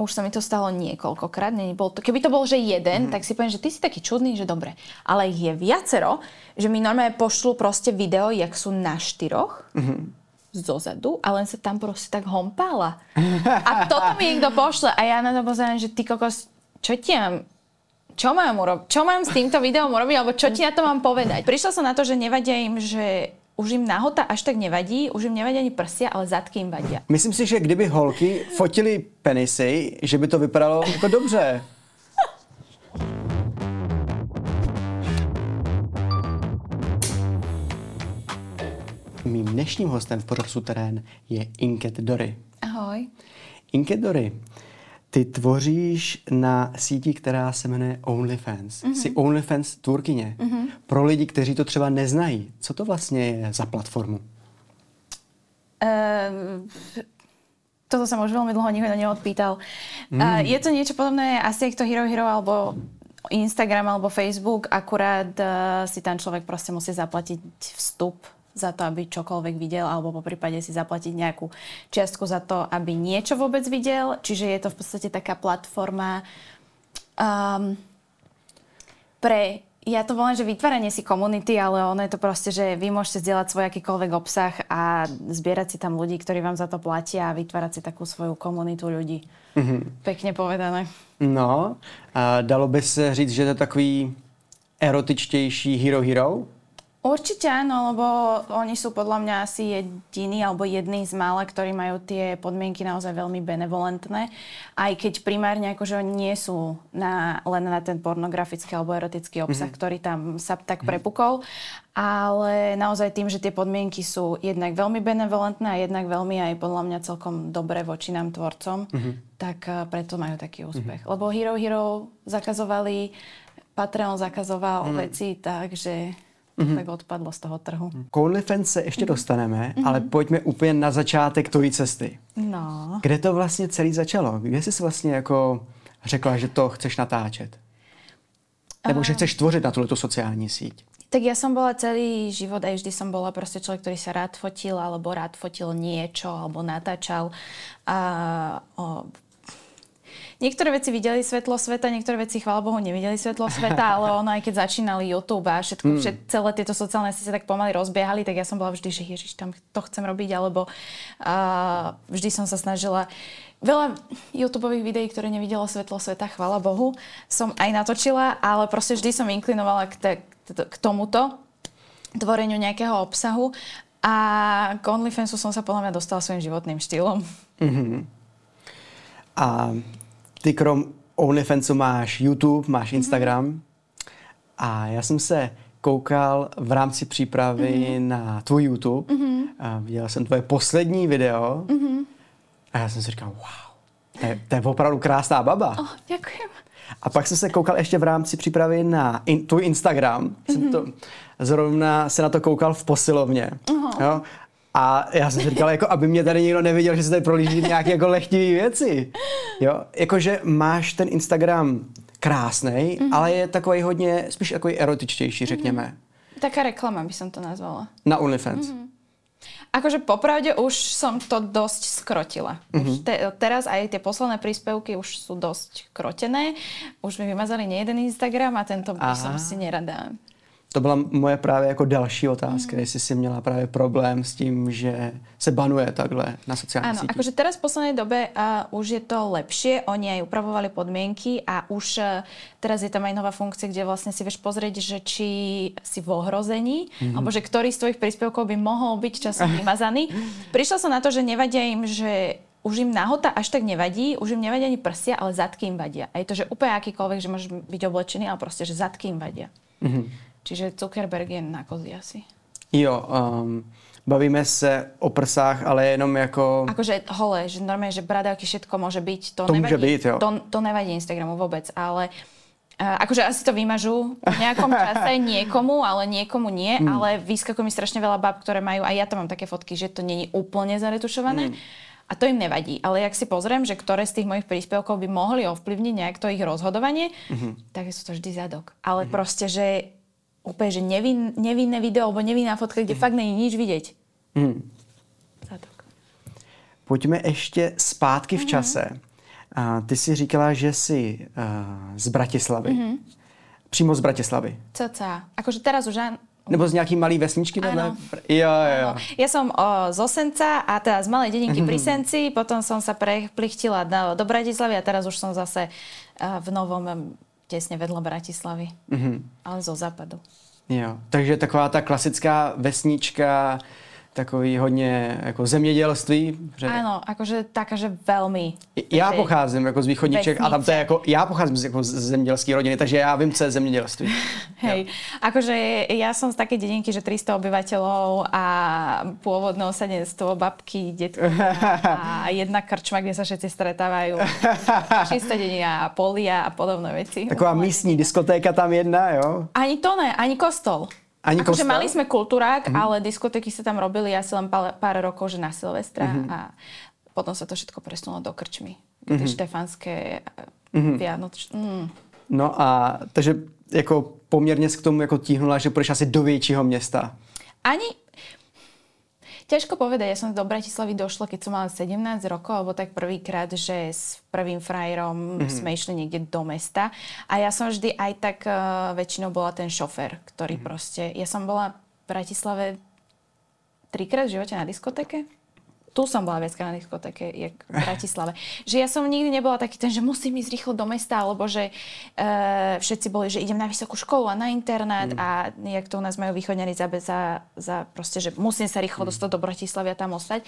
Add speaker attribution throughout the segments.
Speaker 1: už sa mi to stalo niekoľkokrát. Nie, bol to, keby to bol, že jeden, mm. tak si poviem, že ty si taký čudný, že dobre. Ale ich je viacero, že mi normálne pošlu proste video, jak sú na štyroch. Mm-hmm zozadu a len sa tam proste tak hompála. A toto mi niekto pošle a ja na to pozerám, že ty kokos, čo ti mám čo mám, urobiť? čo mám s týmto videom urobiť, alebo čo ti na to mám povedať. Prišla som na to, že nevadia im, že už im nahota až tak nevadí, už im nevadí ani prsia, ale zadky im vadia.
Speaker 2: Myslím si, že kdyby holky fotili penisy, že by to vypadalo jako dobře. Mým dnešním hostem v pořadu Terén je Inket Dory.
Speaker 1: Ahoj.
Speaker 2: Inket Dory, ty tvoříš na síti, která se jmenuje OnlyFans. Mm-hmm. Jsi OnlyFans tvůrkyně. Mm-hmm. Pro lidi, kteří to třeba neznají, co to vlastně je za platformu? Uh,
Speaker 1: toto sa už veľmi dlho nikto neodpýtal. Mm. Uh, je to niečo podobné asi ako to Hero Hero alebo Instagram alebo Facebook, akurát uh, si ten človek proste musí zaplatiť vstup za to, aby čokoľvek videl, alebo po prípade si zaplatiť nejakú čiastku za to, aby niečo vôbec videl. Čiže je to v podstate taká platforma um, pre ja to volám, že vytváranie si komunity, ale ono je to proste, že vy môžete zdieľať svoj akýkoľvek obsah a zbierať si tam ľudí, ktorí vám za to platia a vytvárať si takú svoju komunitu ľudí. Mm-hmm. Pekne povedané.
Speaker 2: No, a dalo by se říct, že to je takový erotičtější Hero Hero?
Speaker 1: Určite áno, lebo oni sú podľa mňa asi jediní alebo jední z mála, ktorí majú tie podmienky naozaj veľmi benevolentné. Aj keď primárne akože nie sú na, len na ten pornografický alebo erotický obsah, mm-hmm. ktorý tam sa tak mm-hmm. prepukol, ale naozaj tým, že tie podmienky sú jednak veľmi benevolentné a jednak veľmi aj podľa mňa celkom dobré voči nám tvorcom, mm-hmm. tak eh, preto majú taký úspech. Mm-hmm. Lebo Hero Hero zakazovali, Patreon zakazoval mm-hmm. veci, takže mm-hmm. tak odpadlo z toho trhu.
Speaker 2: OnlyFans se ještě dostaneme, mm-hmm. ale pojďme úplně na začátek tvojí cesty.
Speaker 1: No.
Speaker 2: Kde to vlastně celý začalo? Kde jsi vlastně jako řekla, že to chceš natáčet? Nebo že chceš tvořit na tuto sociální síť?
Speaker 1: Tak ja som bola celý život, aj vždy som bola proste človek, ktorý sa rád fotil, alebo rád fotil niečo, alebo natáčal. A, o, niektoré veci videli svetlo sveta, niektoré veci, chvála Bohu, nevideli svetlo sveta, ale ono aj keď začínali YouTube a všetko, mm. všet, celé tieto sociálne siete tak pomaly rozbiehali, tak ja som bola vždy, že ježiš, tam to chcem robiť, alebo uh, vždy som sa snažila Veľa YouTube videí, ktoré nevidelo svetlo sveta, chvála Bohu, som aj natočila, ale proste vždy som inklinovala k, te, k tomuto tvoreniu nejakého obsahu a k OnlyFansu som sa podľa mňa dostala svojim životným štýlom. Mm-hmm.
Speaker 2: A ty krom OnlyFansu máš YouTube, máš Instagram mm-hmm. a já jsem se koukal v rámci přípravy mm-hmm. na tvůj YouTube mm-hmm. a viděl jsem tvoje poslední video mm-hmm. a já jsem si říkal, wow, to je, to je opravdu krásná baba.
Speaker 1: Oh, děkuji.
Speaker 2: A pak jsem se koukal ještě v rámci přípravy na in, tvůj Instagram. Mm-hmm. Jsem to, zrovna se na to koukal v posilovně. Uh-huh. Jo? A já jsem si říkal, jako, aby mě tady nikdo neviděl, že se tady prolíží nějaké jako lehtivé věci. Jo, jakože máš ten Instagram krásný, mm-hmm. ale je takový hodně, spíš takový erotičtější, řekněme.
Speaker 1: Mm-hmm. Taká reklama by som to nazvala.
Speaker 2: Na OnlyFans. Mm-hmm.
Speaker 1: Akože popravde už som to dosť skrotila. Mm-hmm. Už te, teraz aj tie posledné príspevky už sú dosť krotené. Už mi vymazali nejeden Instagram a tento by som si nerada
Speaker 2: to byla moje právě jako další otázka, mm. jestli si měla právě problém s tím, že se banuje takhle na sociálnych Áno,
Speaker 1: akože teraz v poslednej dobe uh, už je to lepšie, oni aj upravovali podmienky a už uh, teraz je tam aj nová funkcia, kde vlastne si vieš pozrieť, že či si v ohrození, mm-hmm. alebo že ktorý z tvojich príspevkov by mohol byť časom vymazaný. Prišla som na to, že nevadia im, že už im nahota až tak nevadí, už im nevadia ani prsia, ale zadky im vadia. A je to, že úplne akýkoľvek, že môžeš byť oblečený, ale proste, že zadky im vadia. Mm-hmm. Čiže Zuckerberg je na kozy asi.
Speaker 2: Jo, um, bavíme se o prsách, ale jenom jako...
Speaker 1: Akože holé, že normálne, že bradavky, všetko môže byť.
Speaker 2: To, to nevadí, môže byť, jo.
Speaker 1: To, to nevadí Instagramu vôbec, ale uh, akože asi to vymažu v nejakom čase niekomu, ale niekomu nie, mm. ale vyskakuje mi strašne veľa bab, ktoré majú, a ja tam mám také fotky, že to není úplne zaretušované. Mm. A to im nevadí. Ale jak si pozriem, že ktoré z tých mojich príspevkov by mohli ovplyvniť nejak to ich rozhodovanie, mm-hmm. tak sú to vždy zadok. Ale mm-hmm. proste, že úplne, že nevin, nevinné video alebo nevinná fotka, kde mm. fakt není nič vidieť. Mm.
Speaker 2: Pojďme ještě zpátky v mhm. čase. A ty si říkala, že jsi uh, z Bratislavy. Mm-hmm. Přímo z Bratislavy.
Speaker 1: Cca. Akože teraz už an...
Speaker 2: Nebo z nějaký malý vesničky?
Speaker 1: Áno.
Speaker 2: Jo, jo.
Speaker 1: Ja som o, z Osenca a teda z malej dedinky pri Senci, potom som sa preplichtila do, do Bratislavy a teraz už som zase uh, v Novom, em, tesne vedľa Bratislavy,
Speaker 2: Mhm.
Speaker 1: ale zo západu.
Speaker 2: Jo, takže taková ta klasická vesnička, takový hodně jako zemědělství. Že
Speaker 1: Áno, akože taká, že veľmi.
Speaker 2: já pocházím jako z východníček a tam to je jako, já pocházím z, jako z zemědělské rodiny, takže já vím, co je zemědělství.
Speaker 1: Hej, akože ja som z takej dedinky, že 300 obyvateľov a pôvodné osadenstvo, babky, detko a jedna krčma, kde sa všetci stretávajú. Čistodenia a polia a podobné veci.
Speaker 2: Taková místní diskotéka tam jedna, jo?
Speaker 1: Ani to ne, ani kostol.
Speaker 2: Ani
Speaker 1: akože mali sme kultúrák, mm-hmm. ale diskotéky sa tam robili asi len pár, pár rokov, že na Silvestra mm-hmm. a potom sa to všetko presunulo do krčmy. Mm-hmm. Tie štefanské mm-hmm. Vianoč... Mm.
Speaker 2: No a takže jako poměrně k tomu jako tíhnula, že půjdeš asi do většího města.
Speaker 1: Ani... Ťažko povedať, ja som do Bratislavy došla, keď som mala 17 rokov, alebo tak prvýkrát, že s prvým frajerom mm-hmm. sme išli niekde do mesta. A ja som vždy aj tak uh, väčšinou bola ten šofér, ktorý mm-hmm. proste... Ja som bola v Bratislave trikrát v živote na diskotéke. Tu som bola viackrát na diskotéke, jak v Bratislave. Že ja som nikdy nebola taký ten, že musím ísť rýchlo do mesta, alebo že uh, všetci boli, že idem na vysokú školu a na internát mm. a jak to u nás majú východňari za, za, za proste, že musím sa rýchlo dostať do Bratislavy a tam ostať.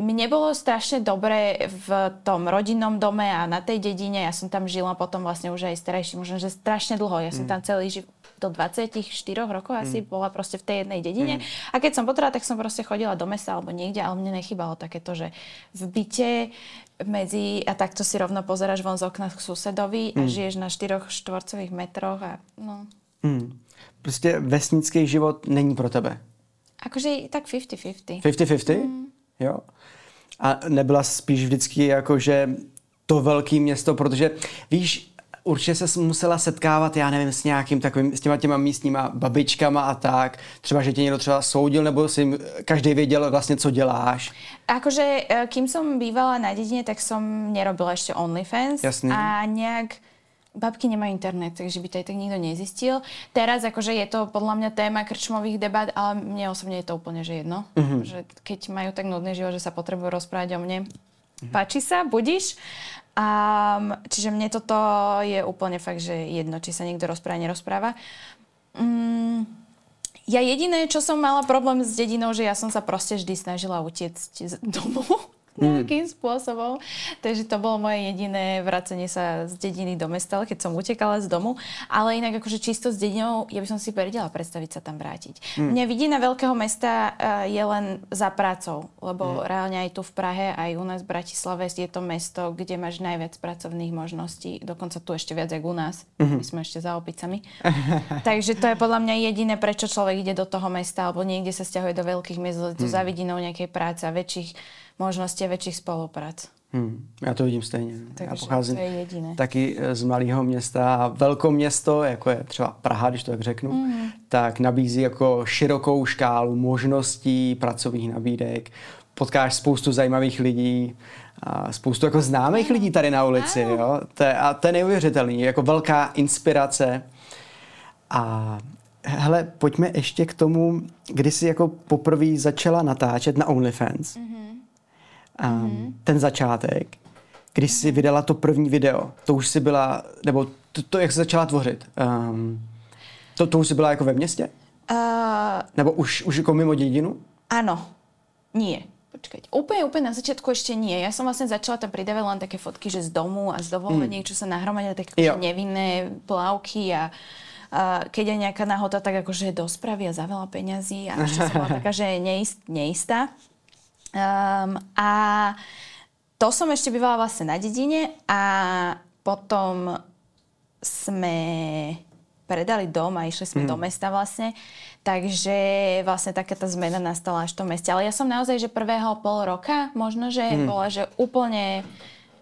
Speaker 1: Mne bolo strašne dobre v tom rodinnom dome a na tej dedine. Ja som tam žila potom vlastne už aj starejší, možno, že strašne dlho. Ja som tam celý život do 24 rokov asi bola proste v tej jednej dedine. A keď som potrebovala, tak som proste chodila do mesta alebo niekde, ale mne nechybalo takéto, že v byte medzi, a takto si rovno pozeráš von z okna k susedovi a žiješ na 4 štvorcových metroch a no,
Speaker 2: Hmm. Prostě vesnický život není pro tebe.
Speaker 1: akože tak 50-50.
Speaker 2: 50-50? Jo. A nebyla spíš vždycky jako, že to velké město, protože víš, určitě se musela setkávat, já nevím, s nějakým takovým, s těma těma místníma babičkama a tak. Třeba, že tě někdo třeba soudil, nebo si každý věděl vlastně, co děláš.
Speaker 1: Akože, e, kým som bývala na dedine, tak som nerobila ešte OnlyFans.
Speaker 2: Jasný.
Speaker 1: A nejak babky nemajú internet, takže by to aj tak nikto nezistil. Teraz akože je to podľa mňa téma krčmových debat, ale mne osobne je to úplne že jedno. Mm-hmm. Že keď majú tak nudný život, že sa potrebujú rozprávať o mne, mm-hmm. páči sa, budíš. Um, čiže mne toto je úplne fakt, že jedno, či sa niekto rozpráva, nerozpráva. Mm, ja jediné, čo som mala problém s dedinou, že ja som sa proste vždy snažila utiecť z domu nejakým spôsobom. Takže to bolo moje jediné vracenie sa z dediny do mesta, keď som utekala z domu. Ale inak akože čisto s dedinou, ja by som si vedela predstaviť sa tam vrátiť. Mm. Mňa vidina veľkého mesta uh, je len za prácou, lebo mm. reálne aj tu v Prahe, aj u nás v Bratislave je to mesto, kde máš najviac pracovných možností. Dokonca tu ešte viac, ako u nás. Mm-hmm. My sme ešte za opicami. Takže to je podľa mňa jediné, prečo človek ide do toho mesta alebo niekde sa stiahuje do veľkých miest, mm. za vidinou nejakej práce a väčších možností a väčších spoluprác.
Speaker 2: Hmm, já to vidím stejně.
Speaker 1: Takže
Speaker 2: já pocházím
Speaker 1: to je jediné.
Speaker 2: taky eh, z malého města a velkoměsto, jako je třeba Praha, když to tak řeknu, mm. tak nabízí jako širokou škálu možností, pracovních nabídek. Potkáš spoustu zajímavých lidí, a spoustu jako známých lidí tady na ulici. Jo? To je, a to je neuvěřitelný, jako velká inspirace. A hele, pojďme ještě k tomu, kdy jsi jako poprvé začala natáčet na OnlyFans. Mm-hmm. Ten začátek, když jsi vydala to první video, to už si byla, nebo to, to jak jsi začala tvořit, um, to, to už si byla jako ve městě?
Speaker 1: Uh,
Speaker 2: Nebo už, už jako mimo dědinu?
Speaker 1: áno. Nie. Počkať. Úplne, úplne na začiatku ešte nie. Ja som vlastne začala tam pridávať len také fotky, že z domu a z dovoleniek, čo sa nahromadili, také
Speaker 2: Jo.
Speaker 1: akože nevinné plavky a a keď je nejaká náhoda, tak akože do spravy a za veľa peňazí a ešte som bola taká, že neist, neistá. Um, a to som ešte bývala vlastne na dedine a potom sme predali dom a išli sme mm. do mesta vlastne. Takže vlastne taká tá zmena nastala až v tom meste. Ale ja som naozaj, že prvého pol roka možno, že mm. bola, že úplne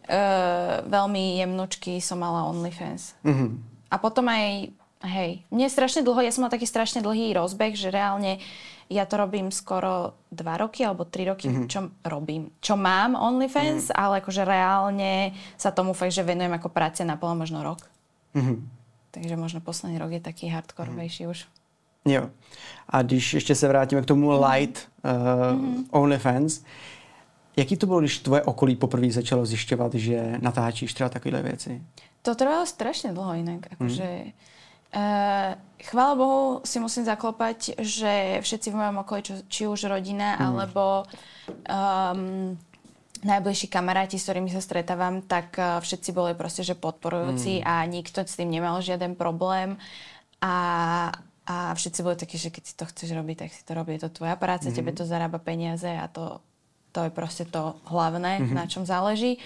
Speaker 1: uh, veľmi jemnočky som mala OnlyFans.
Speaker 2: Mm-hmm.
Speaker 1: A potom aj Hej, mne strašne dlho, ja som mal taký strašne dlhý rozbeh, že reálne ja to robím skoro dva roky alebo tri roky, mm-hmm. čo robím. Čo mám OnlyFans, mm-hmm. ale akože reálne sa tomu fakt, že venujem ako práce naplno možno rok. Mm-hmm. Takže možno posledný rok je taký hardkorovejší mm-hmm. už.
Speaker 2: Jo. A když ještě se vrátíme k tomu mm-hmm. light uh, mm-hmm. OnlyFans, jaký to bylo, když tvoje okolí poprvé začalo zjišťovat, že natáčíš třeba takovéhle věci?
Speaker 1: To trvalo strašne dlho inak. Akože, mm. Uh, chvála Bohu si musím zaklopať, že všetci v mojom okolí, čo, či už rodina, mm. alebo um, najbližší kamaráti, s ktorými sa stretávam, tak uh, všetci boli proste, že podporujúci mm. a nikto s tým nemal žiaden problém. A, a všetci boli takí, že keď si to chceš robiť, tak si to robí. Je to tvoja práca, mm. tebe to zarába peniaze a to, to je proste to hlavné, mm-hmm. na čom záleží.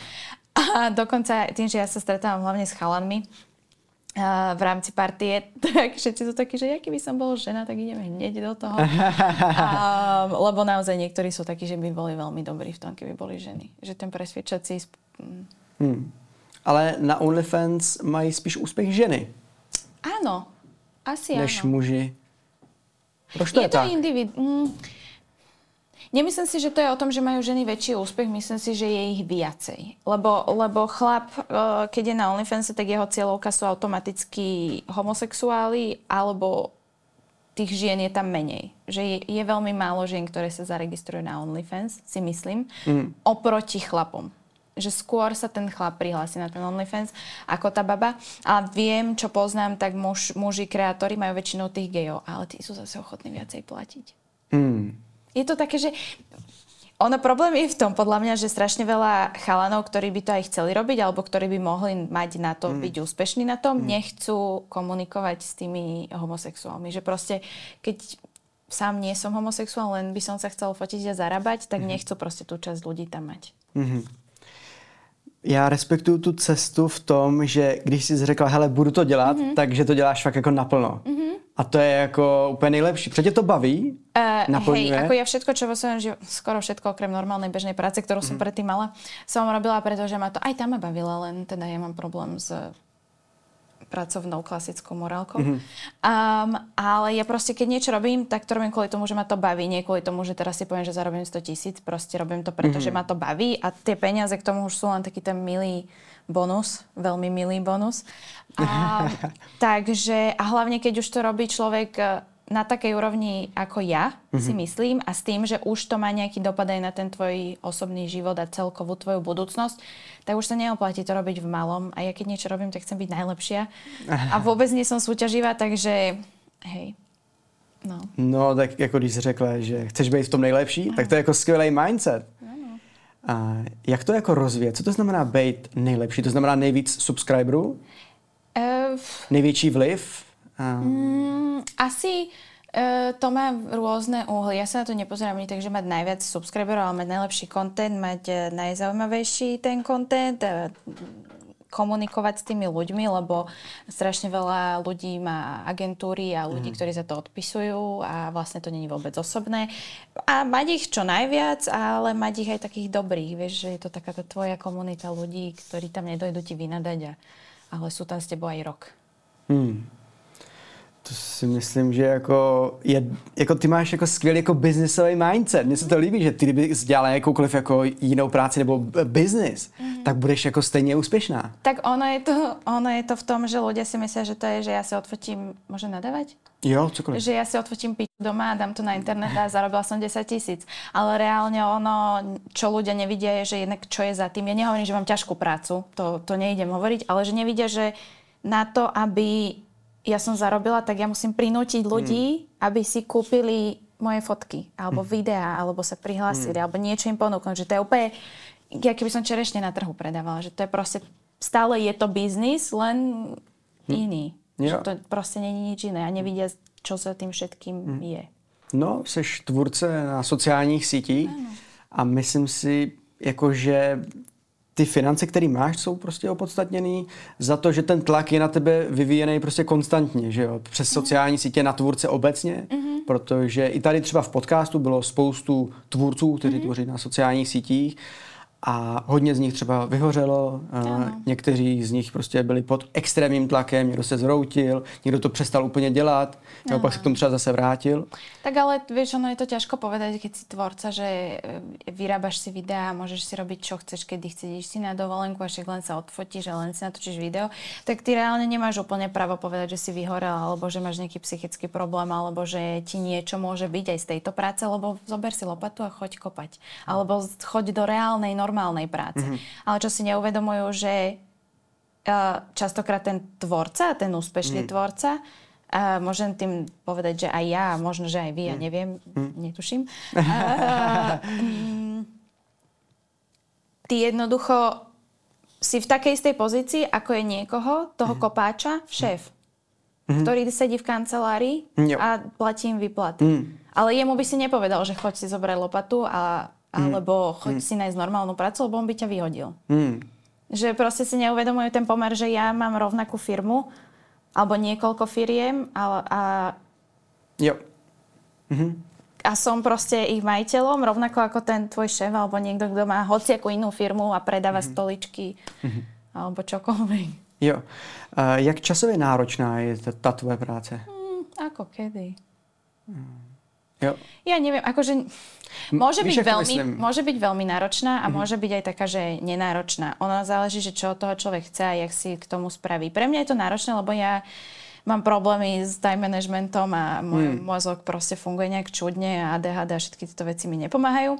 Speaker 1: A dokonca tým, že ja sa stretávam hlavne s chalanmi, v rámci partie, tak všetci sú takí, že ja keby som bol žena, tak ideme hneď do toho. A, lebo naozaj niektorí sú takí, že by boli veľmi dobrí v tom, keby boli ženy. Že ten presvedčací...
Speaker 2: Mm. Hmm. Ale na OnlyFans mají spíš úspěch ženy.
Speaker 1: Áno, asi
Speaker 2: než
Speaker 1: áno.
Speaker 2: muži. Proč to je, je to tak?
Speaker 1: Individ- mm, Nemyslím si, že to je o tom, že majú ženy väčší úspech, myslím si, že je ich viacej. Lebo, lebo chlap, eh, keď je na OnlyFans, tak jeho cieľovka sú automaticky homosexuáli alebo tých žien je tam menej. Že je, je veľmi málo žien, ktoré sa zaregistrujú na OnlyFans, si myslím, mm. oproti chlapom. Že skôr sa ten chlap prihlási na ten OnlyFans ako tá baba. A viem, čo poznám, tak muž, muži, kreatóri majú väčšinou tých gejov, ale tí sú zase ochotní viacej platiť. Mm. Je to také, že ono problém je v tom, podľa mňa, že strašne veľa chalanov, ktorí by to aj chceli robiť, alebo ktorí by mohli mať na to, mm. byť úspešní na tom, mm. nechcú komunikovať s tými homosexuálmi. Že proste, keď sám nie som homosexuál, len by som sa chcel fotiť a zarábať, tak mm. nechcú proste tú časť ľudí tam mať. Mm-hmm.
Speaker 2: Já respektuju tu cestu v tom, že když jsi řekla, hele, budu to dělat, mm-hmm. takže to děláš fakt jako naplno. Mm-hmm. A to je jako úplně nejlepší. Tě to baví? Uh,
Speaker 1: Naplňuje? Hej, ako ja všetko, čo vo svojom živote, skoro všetko okrem normálnej bežnej práce, ktorú som mm. predtým mala, som robila, pretože ma to aj tam ma bavila, len teda ja mám problém s pracovnou klasickou morálkou. Mm-hmm. Um, ale ja proste, keď niečo robím, tak to robím kvôli tomu, že ma to baví, nie kvôli tomu, že teraz si poviem, že zarobím 100 tisíc. Proste robím to preto, mm-hmm. že ma to baví a tie peniaze k tomu už sú len taký ten milý bonus, veľmi milý bonus. A, takže, a hlavne keď už to robí človek e, na takej úrovni ako ja, mm-hmm. si myslím, a s tým, že už to má nejaký dopad aj na ten tvoj osobný život a celkovú tvoju budúcnosť, tak už sa neoplatí to robiť v malom. A ja keď niečo robím, tak chcem byť najlepšia. A vôbec nie som súťaživá, takže hej. No.
Speaker 2: no, tak jako když jsi řekla, že chceš být v tom nejlepší, Aha. tak to je jako skvělý mindset. A jak to jako rozvíjet? Co to znamená být nejlepší? To znamená nejvíc subscriberů? Uh, Největší vliv?
Speaker 1: Um... asi uh, to má rôzne úhly. Ja sa na to nepozerám ani tak, že mať najviac subscriberov, ale mať najlepší content, mať uh, najzaujímavejší ten content, uh, komunikovať s tými ľuďmi, lebo strašne veľa ľudí má agentúry a ľudí, mm. ktorí za to odpisujú a vlastne to není vôbec osobné. A mať ich čo najviac, ale mať ich aj takých dobrých, vieš, že je to taká tá tvoja komunita ľudí, ktorí tam nedojdu ti vynadať, a, ale sú tam s tebou aj rok. Mm.
Speaker 2: To si myslím, že jako, je, jako ty máš jako skvělý jako businessový mindset. Mně se to líbí, že ty kdyby dělala jakoukoliv jako jinou práci nebo business, mm-hmm. tak budeš jako stejně úspěšná.
Speaker 1: Tak ono je, to, ono je to v tom, že ľudia si myslia, že to je, že ja si odfotím, môžem nadávať?
Speaker 2: Jo, cokoliv.
Speaker 1: Že ja si odfotím piť doma a dám to na internet a zarobila som 10 tisíc. Ale reálne ono, čo ľudia nevidia, je, že jednak čo je za tým. Ja nehovorím, že mám ťažkú prácu, to, to nejdem hovoriť, ale že nevidia, že na to, aby ja som zarobila, tak ja musím prinútiť ľudí, mm. aby si kúpili moje fotky, alebo mm. videá, alebo sa prihlásili, mm. alebo niečo im ponúknuť. Že to je úplne, ja keby som čerešne na trhu predávala, že to je proste, stále je to biznis, len mm. iný. Ja. Že to proste není nič iné a nevidia, čo za tým všetkým mm. je.
Speaker 2: No, seš tvůrce na sociálních sítích ano. a myslím si, jako že ty finance, které máš, jsou prostě opodstatněný za to, že ten tlak je na tebe vyvíjený prostě konstantně, že jo, přes mm. sociální sítě na tvůrce obecně, mm-hmm. protože i tady třeba v podcastu bylo spoustu tvůrců, kteří mm-hmm. tvoří na sociálních sítích a hodně z nich třeba vyhořelo, ano. někteří z nich prostě byli pod extrémním tlakem, někdo se zroutil, někdo to přestal úplně dělat, nebo pak se k tomu třeba zase vrátil.
Speaker 1: Tak ale vieš, ono je to ťažko povedať, keď si tvorca, že e, vyrábaš si videá, môžeš si robiť čo chceš, kedy chceš, si na dovolenku a však len sa odfotíš a len si natočíš video, tak ty reálne nemáš úplne právo povedať, že si vyhorel, alebo že máš nejaký psychický problém, alebo že ti niečo môže byť aj z tejto práce, lebo zober si lopatu a choď kopať. Alebo choď do reálnej, normálnej práce. Mm-hmm. Ale čo si neuvedomujú, že uh, častokrát ten tvorca, ten úspešný mm. tvorca, uh, môžem tým povedať, že aj ja, možno, že aj vy, mm. ja neviem, mm. netuším. Um, ty jednoducho si v takej istej pozícii, ako je niekoho, toho mm. kopáča, šéf, mm. ktorý sedí v kancelárii mm. a platí im výplaty. Mm. Ale jemu by si nepovedal, že choď si zobrať lopatu a. alebo choď mm. si nájsť normálnu prácu, lebo on by ťa vyhodil. Mm. Že proste si neuvedomujú ten pomer, že ja mám rovnakú firmu alebo niekoľko firiem a, a,
Speaker 2: jo. Mhm.
Speaker 1: a som proste ich majiteľom, rovnako ako ten tvoj šéf alebo niekto, kto má hociakú inú firmu a predáva mm-hmm. stoličky mm-hmm. alebo čokoľvek.
Speaker 2: Jo. Uh, jak časově náročná je ta, ta tvoje práce?
Speaker 1: Mm, ako kedy.
Speaker 2: Mm. Jo.
Speaker 1: Ja neviem, akože môže byť, veľmi, môže byť veľmi náročná a mm-hmm. môže byť aj taká, že nenáročná. Ono záleží, že čo od toho človek chce a jak si k tomu spraví. Pre mňa je to náročné, lebo ja mám problémy s time managementom a môj mm. mozog proste funguje nejak čudne a ADHD a všetky tieto veci mi nepomáhajú.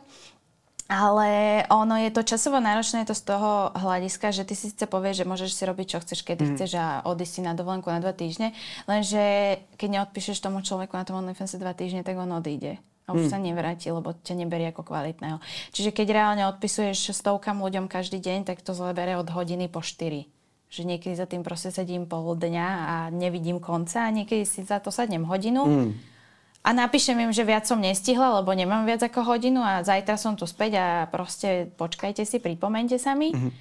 Speaker 1: Ale ono je to časovo náročné je to z toho hľadiska, že ty si síce povieš, že môžeš si robiť, čo chceš, kedy mm. chceš a odísť si na dovolenku na dva týždne, lenže keď neodpíšeš tomu človeku na tom OnlyFans dva týždne, tak on odíde. A už mm. sa nevráti, lebo ťa neberie ako kvalitného. Čiže keď reálne odpisuješ stovkam ľuďom každý deň, tak to zle bere od hodiny po 4 že niekedy za tým proste sedím pol dňa a nevidím konca a niekedy si za to sadnem hodinu mm a napíšem im, že viac som nestihla, lebo nemám viac ako hodinu a zajtra som tu späť a proste počkajte si, pripomente sa mi. Mm-hmm.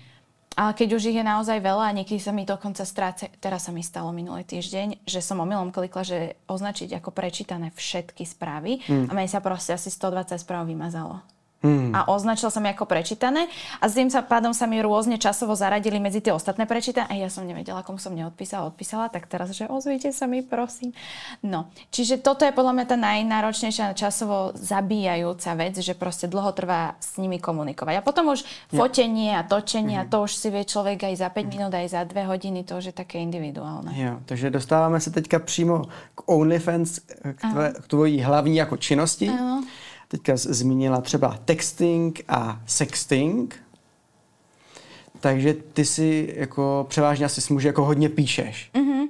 Speaker 1: Ale keď už ich je naozaj veľa a niekedy sa mi dokonca stráce, teraz sa mi stalo minulý týždeň, že som omylom klikla, že označiť ako prečítané všetky správy mm. a mne sa proste asi 120 správ vymazalo. Hmm. A označila som ako prečítané a s tým sa, pádom sa mi rôzne časovo zaradili medzi tie ostatné prečítané a ja som nevedela, komu som neodpísala, odpísala, tak teraz, že ozvíte sa mi, prosím. No, čiže toto je podľa mňa tá najnáročnejšia časovo zabíjajúca vec, že proste dlho trvá s nimi komunikovať. A potom už fotenie a točenie, mm-hmm. to už si vie človek aj za 5 minút, aj za 2 hodiny, to už je také individuálne.
Speaker 2: Jo, takže dostáváme se teďka přímo k OnlyFans, k, tvoje, k tvojí hlavní jako činnosti. Ano teďka zmínila třeba texting a sexting, takže ty si jako převážně asi s muži jako hodně píšeš. Mm-hmm.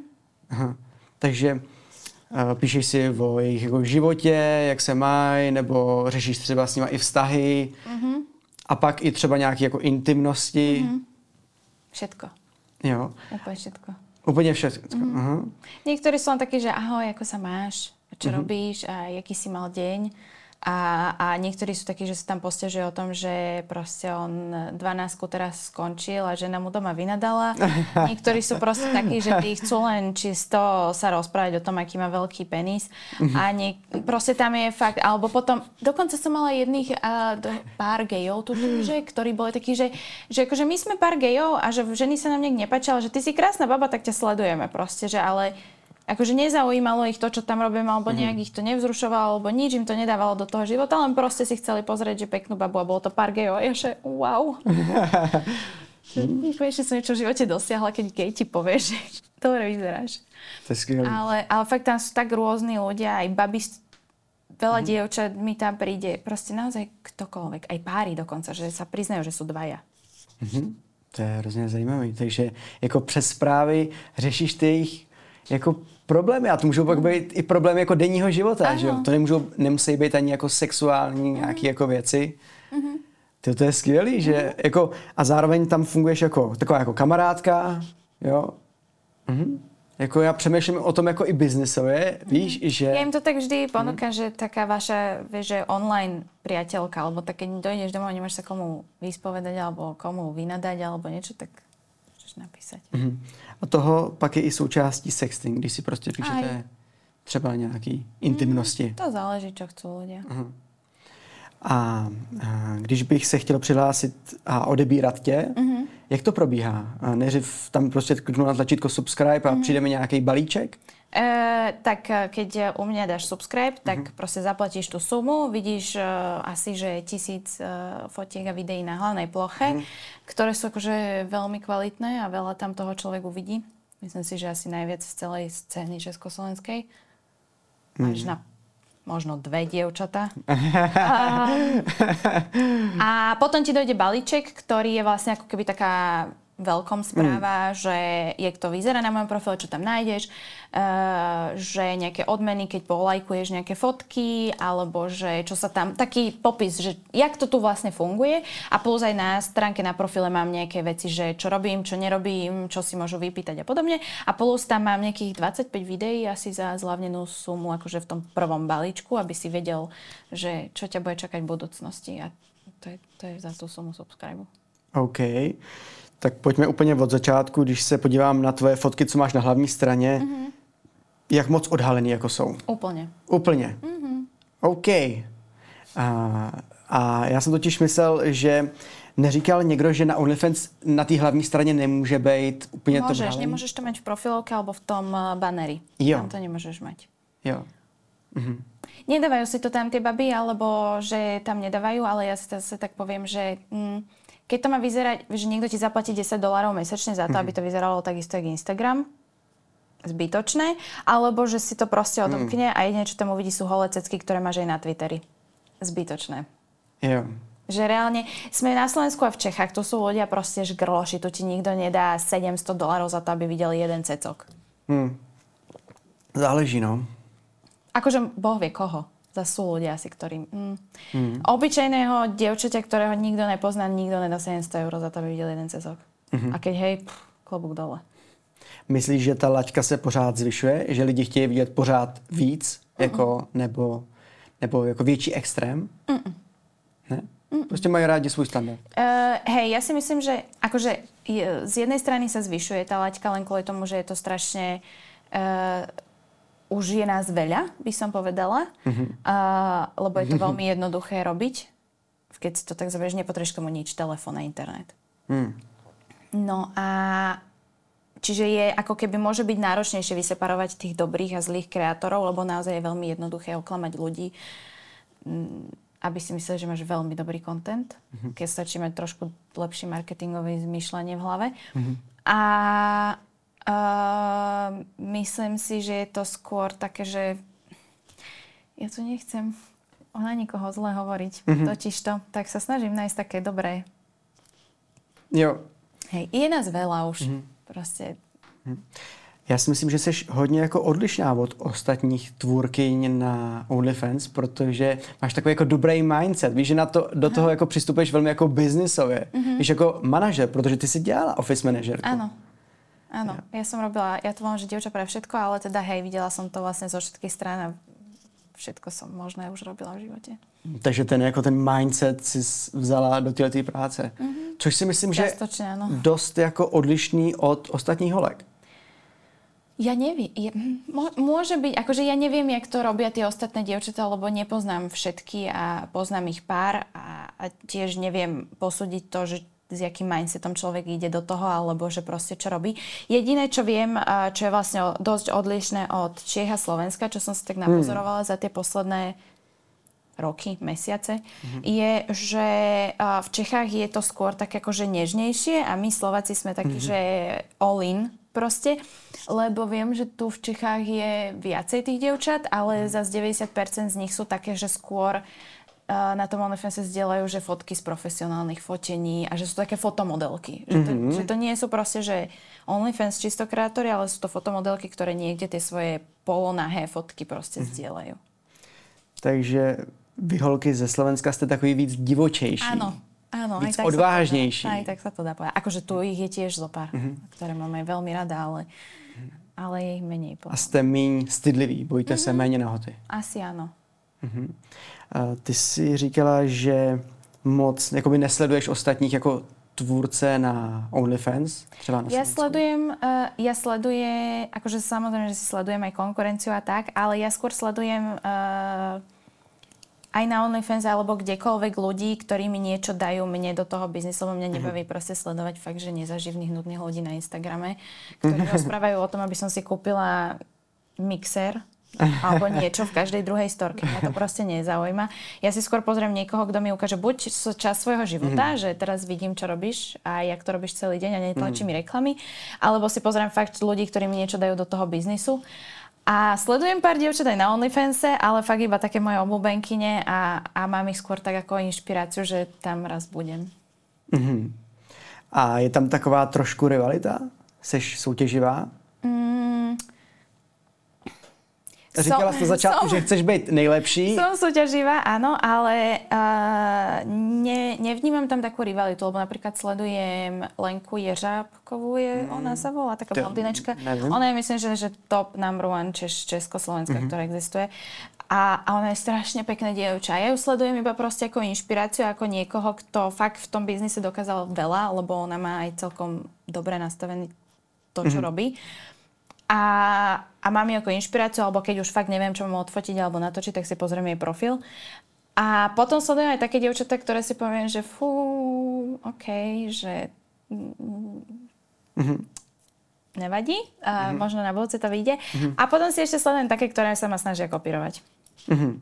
Speaker 2: Aha. Takže uh, píšeš si o jejich jako životě, jak se mají, nebo řešíš třeba s nimi i vztahy mm-hmm. a pak i třeba nějaké jako intimnosti. Mm-hmm.
Speaker 1: Všetko.
Speaker 2: Jo.
Speaker 1: Úplně všetko.
Speaker 2: Úplně všetko. Mm-hmm.
Speaker 1: Aha. Niektorí sú takí, že ahoj, ako sa máš, čo mm-hmm. robíš a jaký si mal deň. A, a niektorí sú takí, že sa tam postežuje o tom, že proste on 12 teraz skončil a žena mu doma vynadala. Niektorí sú proste takí, že tí chcú len čisto sa rozprávať o tom, aký má veľký penis. A nie, proste tam je fakt, alebo potom, dokonca som mala jedných uh, pár gejov, tu, že, ktorí boli takí, že, že akože my sme pár gejov a že ženy sa nám nejak nepáčala, že ty si krásna baba, tak ťa sledujeme proste, že ale akože nezaujímalo ich to, čo tam robím, alebo mhm. nejak ich to nevzrušovalo, alebo nič im to nedávalo do toho života, len proste si chceli pozrieť, že peknú babu a bolo to pár gejov. Ja že wow. Konečne som niečo v živote dosiahla, keď gej ti povie, že dobre vyzeráš.
Speaker 2: To je skvělé.
Speaker 1: Ale, ale fakt tam sú tak rôzni ľudia, aj baby, veľa mm-hmm. dievčat mi tam príde, proste naozaj ktokoľvek, aj páry dokonca, že sa priznajú, že sú dvaja.
Speaker 2: Mm-hmm. To je hrozně zajímavé. Takže jako přes zprávy řešíš ty jejich jako problémy a to můžou pak být i problémy jako denního života, že jo? To nemůžou, nemusí být ani jako sexuální nějaké jako věci. Mm-hmm. To, to je skvělý, že mm-hmm. jako a zároveň tam funguješ jako taková jako kamarádka, jo? Mm-hmm. Jako já přemýšlím o tom jako i biznisově, mm-hmm. víš, že...
Speaker 1: Ja im to tak vždy ponúkam, mm-hmm. že taká vaša, vieš, že online priateľka, alebo tak keď dojdeš domov a nemáš sa komu vyspovedať, alebo komu vynadať, alebo niečo, tak môžeš napísať. Mm-hmm.
Speaker 2: A toho pak je i součástí sexting, když si prostě píšete Aj. třeba nějaký intimnosti.
Speaker 1: Mm, to záleží, čo chcú ľudia. Uh-huh.
Speaker 2: A, a když bych se chtěl přihlásit a odebírat tě, mm-hmm. jak to probíhá? Nejdřív tam prostě kliknu na tlačítko subscribe a mm-hmm. přijde mi nějaký balíček?
Speaker 1: E, tak e, keď u mňa dáš subscribe, tak mm-hmm. proste zaplatíš tú sumu, vidíš uh, asi, že tisíc uh, fotiek a videí na hlavnej ploche, mm-hmm. ktoré sú akože veľmi kvalitné a veľa tam toho človek uvidí. Myslím si, že asi najviac z celej scény československej. Mm-hmm. Až na možno dve dievčata. a, a potom ti dojde balíček, ktorý je vlastne ako keby taká veľkom správa, mm. že jak to vyzerá na mojom profile, čo tam nájdeš, uh, že nejaké odmeny, keď polajkuješ nejaké fotky, alebo že čo sa tam, taký popis, že jak to tu vlastne funguje a plus aj na stránke na profile mám nejaké veci, že čo robím, čo nerobím, čo si môžu vypýtať a podobne a plus tam mám nejakých 25 videí asi za zľavnenú sumu, akože v tom prvom balíčku, aby si vedel, že čo ťa bude čakať v budúcnosti a to je, to je za tú sumu subscribe.
Speaker 2: OK. Tak pojďme úplně od začátku, když se podívám na tvoje fotky, co máš na hlavní straně, mm-hmm. jak moc odhalený jako jsou?
Speaker 1: Úplně.
Speaker 2: Úplně? Mm-hmm. OK. A, a já jsem totiž myslel, že neříkal někdo, že na OnlyFans na té hlavní straně nemůže být úplně
Speaker 1: Můžeš,
Speaker 2: to Můžeš,
Speaker 1: nemůžeš to mít v profilovke alebo v tom uh, baneri.
Speaker 2: Jo.
Speaker 1: Tam to nemůžeš mít.
Speaker 2: Jo. Mhm.
Speaker 1: Nedávajú si to tam tie baby, alebo že tam nedávajú, ale ja si zase tak poviem, že mm, keď to má vyzerať, že niekto ti zaplatí 10 dolárov mesačne za to, mm-hmm. aby to vyzeralo takisto ako Instagram, zbytočné, alebo že si to proste mhm. odomkne mm. a jedine, čo tam uvidí, sú holé cecky, ktoré máš aj na Twitteri. Zbytočné.
Speaker 2: Jo.
Speaker 1: Že reálne, sme na Slovensku a v Čechách, tu sú ľudia proste žgrloši, tu ti nikto nedá 700 dolárov za to, aby videl jeden cecok.
Speaker 2: Hmm. Záleží, no.
Speaker 1: Akože Boh vie koho. Za sú ľudia asi, ktorým... Mm. Mm. Obyčajného dievčaťa, ktorého nikto nepozná, nikto nedá 700 eur za to, aby videl jeden cezok. Mm-hmm. A keď hej, pff, klobúk dole.
Speaker 2: Myslíš, že ta laťka se pořád zvyšuje? Že lidi chtějí vidět pořád víc? Mm-mm. Jako, nebo, nebo jako větší extrém? Mm-mm. Ne? Mm-mm. Prostě mají rádi svůj standard.
Speaker 1: Uh, hej, ja si myslím, že akože z jednej strany sa zvyšuje tá laťka len kvôli tomu, že je to strašne uh, už je nás veľa, by som povedala, mm-hmm. a, lebo je to veľmi jednoduché robiť. Keď si to tak zoberieš, nepotrebuješ tomu nič, telefón a internet. Mm. No a čiže je ako keby môže byť náročnejšie vyseparovať tých dobrých a zlých kreatorov, lebo naozaj je veľmi jednoduché oklamať ľudí, mm, aby si mysleli, že máš veľmi dobrý content, mm-hmm. keď stačí mať trošku lepšie marketingové zmýšľanie v hlave. Mm-hmm. A Uh, myslím si, že je to skôr také, že ja tu nechcem na nikoho zle hovoriť, mm-hmm. totiž to, tak sa snažím nájsť také dobré.
Speaker 2: Jo.
Speaker 1: Hej, je nás veľa už, mm-hmm. proste.
Speaker 2: Mm-hmm. Já si myslím, že jsi hodně jako odlišná od ostatních tvůrkyň na OnlyFans, protože máš takový jako dobrý mindset. Víš, že na to, do Aha. toho jako přistupuješ velmi jako biznisově. Mm-hmm. Víš, jako manažer, protože ty si dělala office manažerku.
Speaker 1: Ano. Áno, ja som robila, ja to volám, že dievča pre všetko, ale teda hej, videla som to vlastne zo všetkých strán a všetko som možné už robila v živote.
Speaker 2: Takže ten, jako ten mindset si vzala do té práce. Mm-hmm. Což si myslím, že je dost jako odlišný od ostatních holek.
Speaker 1: Ja neviem. Je, môže byť, akože ja neviem, jak to robia tie ostatné dievčatá, lebo nepoznám všetky a poznám ich pár a, a tiež neviem posúdiť to, že s jakým mindsetom človek ide do toho, alebo že proste čo robí. Jediné, čo viem, čo je vlastne dosť odlišné od Čiech a Slovenska, čo som si tak napozorovala mm. za tie posledné roky, mesiace, mm-hmm. je, že v Čechách je to skôr tak akože nežnejšie a my Slováci sme takí, mm-hmm. že all in proste, lebo viem, že tu v Čechách je viacej tých dievčat, ale mm. zase 90% z nich sú také, že skôr na tom OnlyFans sa zdieľajú, že fotky z profesionálnych fotení a že sú také fotomodelky. Že to, mm-hmm. že to nie sú proste, že OnlyFans čisto kreatóri, ale sú to fotomodelky, ktoré niekde tie svoje polonahé fotky proste mm-hmm. zdieľajú.
Speaker 2: Takže vy holky ze Slovenska ste takový víc divočejší.
Speaker 1: Áno, áno.
Speaker 2: Víc aj tak odvážnejší.
Speaker 1: Sa to, aj tak sa to dá povedať. Akože tu ich je tiež zo pár, mm-hmm. ktoré máme veľmi rada, ale, ale je ich menej.
Speaker 2: Potom. A ste méně stydliví, bojíte mm-hmm. se méně nahoty.
Speaker 1: Asi áno.
Speaker 2: Mm-hmm. Ty jsi říkala, že moc jakoby nesleduješ ostatních jako tvůrce na OnlyFans? Třeba na
Speaker 1: ja sledujem, uh, ja sleduje, akože samozrejme, že si sledujem aj konkurenciu a tak, ale ja skôr sledujem uh, aj na OnlyFans alebo kdekoľvek ľudí, ktorí mi niečo dajú mne do toho biznisu, lebo mňa mhm. nebaví mm-hmm. proste sledovať fakt, že nezaživných nudných ľudí na Instagrame, ktorí rozprávajú o tom, aby som si kúpila mixer alebo niečo v každej druhej storke. Mňa to proste nezaujíma. Ja si skôr pozriem niekoho, kto mi ukáže buď čas svojho života, mm-hmm. že teraz vidím, čo robíš a jak to robíš celý deň a netlačí mm-hmm. mi reklamy, alebo si pozriem fakt ľudí, ktorí mi niečo dajú do toho biznisu. A sledujem pár dievčat aj na OnlyFanse, ale fakt iba také moje obľúbenkyne a, a mám ich skôr tak ako inšpiráciu, že tam raz budem.
Speaker 2: Mm-hmm. A je tam taková trošku rivalita? Seš soutěživá? Mm, Říkala jsi na začátku, že chceš být nejlepší.
Speaker 1: Som súťaživá, áno, ale uh, ne, nevnímam tam takú rivalitu, lebo napríklad sledujem Lenku Jeřábkovú, je, mm. ona sa volá, taká blondinečka. Ona je myslím, že, že top number one Češ, Československa, mm-hmm. ktorá existuje. A, a ona je strašne pekné dievča. Ja ju sledujem iba proste ako inšpiráciu, ako niekoho, kto fakt v tom biznise dokázal veľa, lebo ona má aj celkom dobre nastavený to, čo mm-hmm. robí a, a mám ju ako inšpiráciu, alebo keď už fakt neviem, čo mám odfotiť alebo natočiť, tak si pozriem jej profil. A potom sledujem aj také dievčatá, ktoré si poviem, že fú, OK, že mm-hmm. nevadí, a mm-hmm. možno na budúce to vyjde. Mm-hmm. A potom si ešte sledujem také, ktoré sa ma snažia kopírovať. Mm-hmm.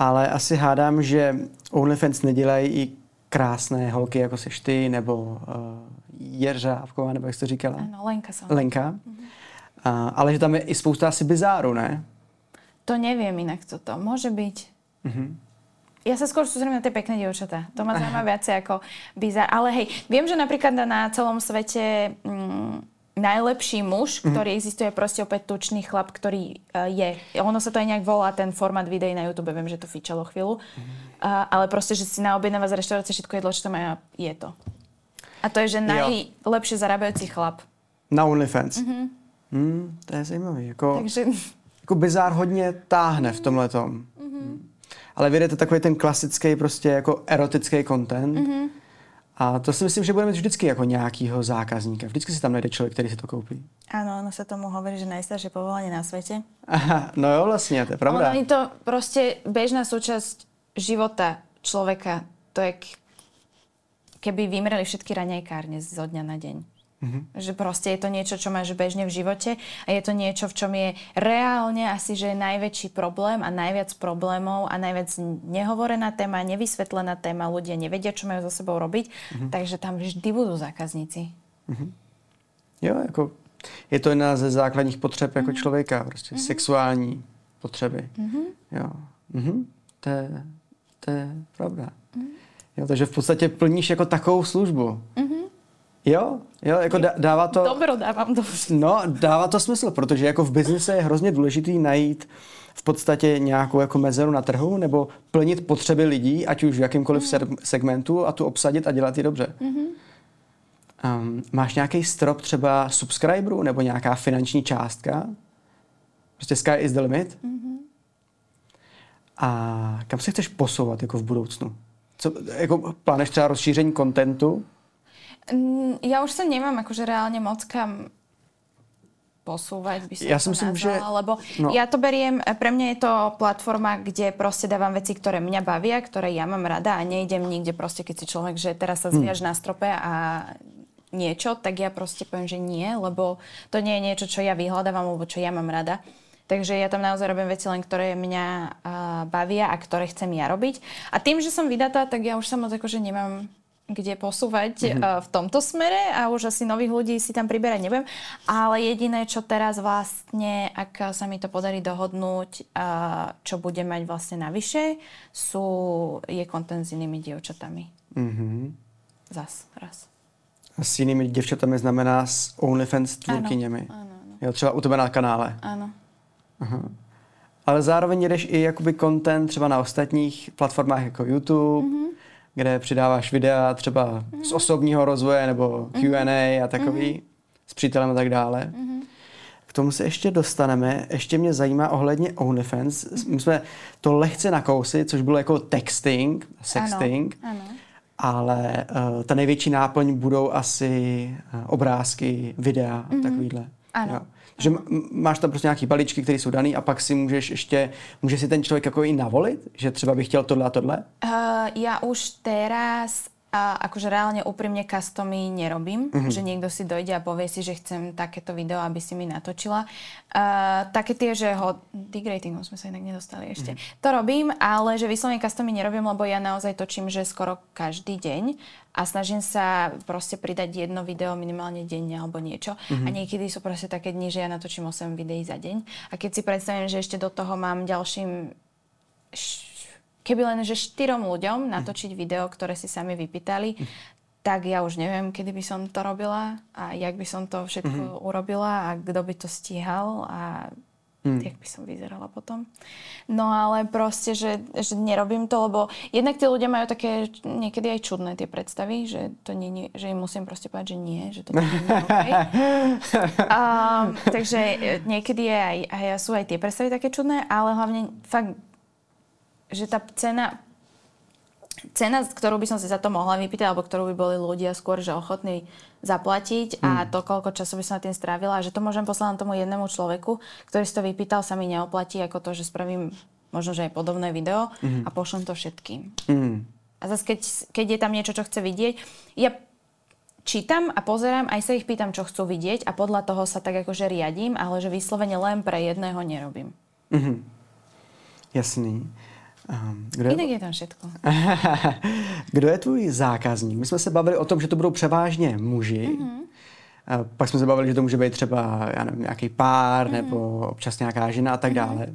Speaker 2: Ale asi hádám, že OnlyFans nedělají i krásné holky, jako seš ty, nebo uh, Jeržávková, nebo jak jsi to říkala?
Speaker 1: Ano, Lenka. Som.
Speaker 2: Lenka. Mm-hmm. A, ale že tam je i spousta asi bizáru, ne?
Speaker 1: To neviem inak toto. Môže byť. Mm-hmm. Ja sa skôr sústredím na tie pekné dievčatá. To ma zaujíma viacej ako bizár. Ale hej, viem, že napríklad na celom svete mm, najlepší muž, mm-hmm. ktorý existuje, je proste opäť tučný chlap, ktorý uh, je. Ono sa to aj nejak volá, ten format videí na YouTube, viem, že to fičalo chvíľu. Mm-hmm. Uh, ale proste, že si naobjednáva z reštaurácie všetko jedlo, čo tam je to. A to je, že najlepšie zarábajúci chlap.
Speaker 2: Na OnlyFans. Mm-hmm. Hmm, to je zajímavý. Jako, Takže... jako bizár hodně táhne v tomhle tom. Mm-hmm. Ale to takový ten klasický prostě jako erotický content. Mm-hmm. A to si myslím, že bude mít vždycky jako nějakýho zákazníka. Vždycky si tam najde člověk, který si to koupí.
Speaker 1: Áno, ono sa tomu hovorí, že najstaršie povolanie na.
Speaker 2: Aha, no jo, vlastne, to je pravda.
Speaker 1: Ono je to proste bežná súčasť života človeka. To je, keby vymreli všetky raňajkárne zo dňa na deň. Mm-hmm. Že proste je to niečo, čo máš bežne v živote a je to niečo, v čom je reálne asi, že najväčší problém a najviac problémov a najviac nehovorená téma, nevysvetlená téma, ľudia nevedia, čo majú so sebou robiť, mm-hmm. takže tam vždy budú zákazníci. Mm-hmm.
Speaker 2: Jo, jako je to jedna ze základních potřeb jako mm-hmm. člověka, prostě mm-hmm. sexuální potřeby. Mm-hmm. Jo. Mm-hmm. To, je, to je pravda. Mm-hmm. Jo, takže v podstatě plníš jako takovou službu. Mm-hmm. Jo, jo, jako dává to...
Speaker 1: Dobro, dávám to.
Speaker 2: No, dává to smysl, protože jako v biznise je hrozně důležitý najít v podstatě nějakou jako mezeru na trhu nebo plnit potřeby lidí, ať už v jakýmkoliv mm. segmentu a tu obsadit a dělat ji dobře. Mm-hmm. Um, máš nějaký strop třeba subscriberů nebo nějaká finanční částka? Prostě sky is the limit? Mm-hmm. A kam se chceš posouvat jako v budoucnu? Co, jako plánuješ třeba rozšíření kontentu?
Speaker 1: Ja už sa nemám akože reálne moc kam posúvať, by som ja to myslím, nazvala, že... lebo no. ja to beriem, pre mňa je to platforma, kde proste dávam veci, ktoré mňa bavia, ktoré ja mám rada a nejdem nikde proste, keď si človek, že teraz sa hm. zviaž hmm. na strope a niečo, tak ja proste poviem, že nie, lebo to nie je niečo, čo ja vyhľadávam, alebo čo ja mám rada. Takže ja tam naozaj robím veci len, ktoré mňa uh, bavia a ktoré chcem ja robiť. A tým, že som vydatá, tak ja už sa moc akože nemám kde posúvať mm-hmm. v tomto smere a už asi nových ľudí si tam priberať nebudem. Ale jediné, čo teraz vlastne, ak sa mi to podarí dohodnúť, uh, čo bude mať vlastne navyše, sú, je kontent s inými dievčatami. Mm-hmm. Zas, raz.
Speaker 2: A s jinými děvčatami znamená s OnlyFans tvůrkyněmi. Ano, ano, ano. Jo, třeba u tebe na kanále.
Speaker 1: Ano.
Speaker 2: Aha. Ale zároveň jdeš i jakoby content třeba na ostatních platformách jako YouTube, mm-hmm kde přidáváš videa třeba mm-hmm. z mhm. osobního rozvoje nebo Q&A mm-hmm. a takový, mm-hmm. s přítelem a tak dále. Mm-hmm. K tomu se ještě dostaneme. Ještě mě zajímá ohledně OnlyFans. My jsme to lehce nakousli, což bylo jako texting, sexting. Ano, ano. Ale uh, ta největší náplň budou asi uh, obrázky, videa mm-hmm. takovýhle.
Speaker 1: Ano.
Speaker 2: Jo. Že máš tam prostě nějaký balíčky, které jsou daný a pak si můžeš ještě, může si ten člověk jako i navolit, že třeba by chtěl tohle a tohle?
Speaker 1: Uh, ja už teraz a akože reálne úprimne customy nerobím, mm-hmm. že niekto si dojde a povie si, že chcem takéto video, aby si mi natočila. Uh, také tie, že ho... Dig ratingom sme sa inak nedostali ešte. Mm-hmm. To robím, ale že vyslovene customy nerobím, lebo ja naozaj točím, že skoro každý deň a snažím sa proste pridať jedno video minimálne denne alebo niečo. Mm-hmm. A niekedy sú proste také dni, že ja natočím 8 videí za deň. A keď si predstavím, že ešte do toho mám ďalším keby len, že štyrom ľuďom natočiť video, ktoré si sami vypýtali, tak ja už neviem, kedy by som to robila a jak by som to všetko mm-hmm. urobila a kto by to stíhal a mm. jak by som vyzerala potom. No ale proste, že, že nerobím to, lebo jednak tí ľudia majú také niekedy aj čudné tie predstavy, že, to nie, nie, že im musím proste povedať, že nie, že to nie je okay. um, takže niekedy je aj, aj, sú aj tie predstavy také čudné, ale hlavne fakt že tá cena, cena, ktorú by som si za to mohla vypýtať, alebo ktorú by boli ľudia skôr, že ochotní zaplatiť a mm. to, koľko času by som na tým strávila, že to môžem poslať tomu jednému človeku, ktorý si to vypýtal, sa mi neoplatí ako to, že spravím možno, že aj podobné video mm. a pošlem to všetkým. Mm. A zase, keď, keď je tam niečo, čo chce vidieť, ja čítam a pozerám, aj sa ich pýtam, čo chcú vidieť a podľa toho sa tak akože riadím, ale že vyslovene len pre jedného nerobím. Mm-hmm.
Speaker 2: Jasný.
Speaker 1: Kdo je... Jinak je tam všetko.
Speaker 2: kdo je tvůj zákazník? My jsme se bavili o tom, že to budou převážně muži. Mm-hmm. Pak jsme se bavili, že to může být třeba já nevím, nějaký pár mm-hmm. nebo občas nějaká žena a tak mm-hmm. dále.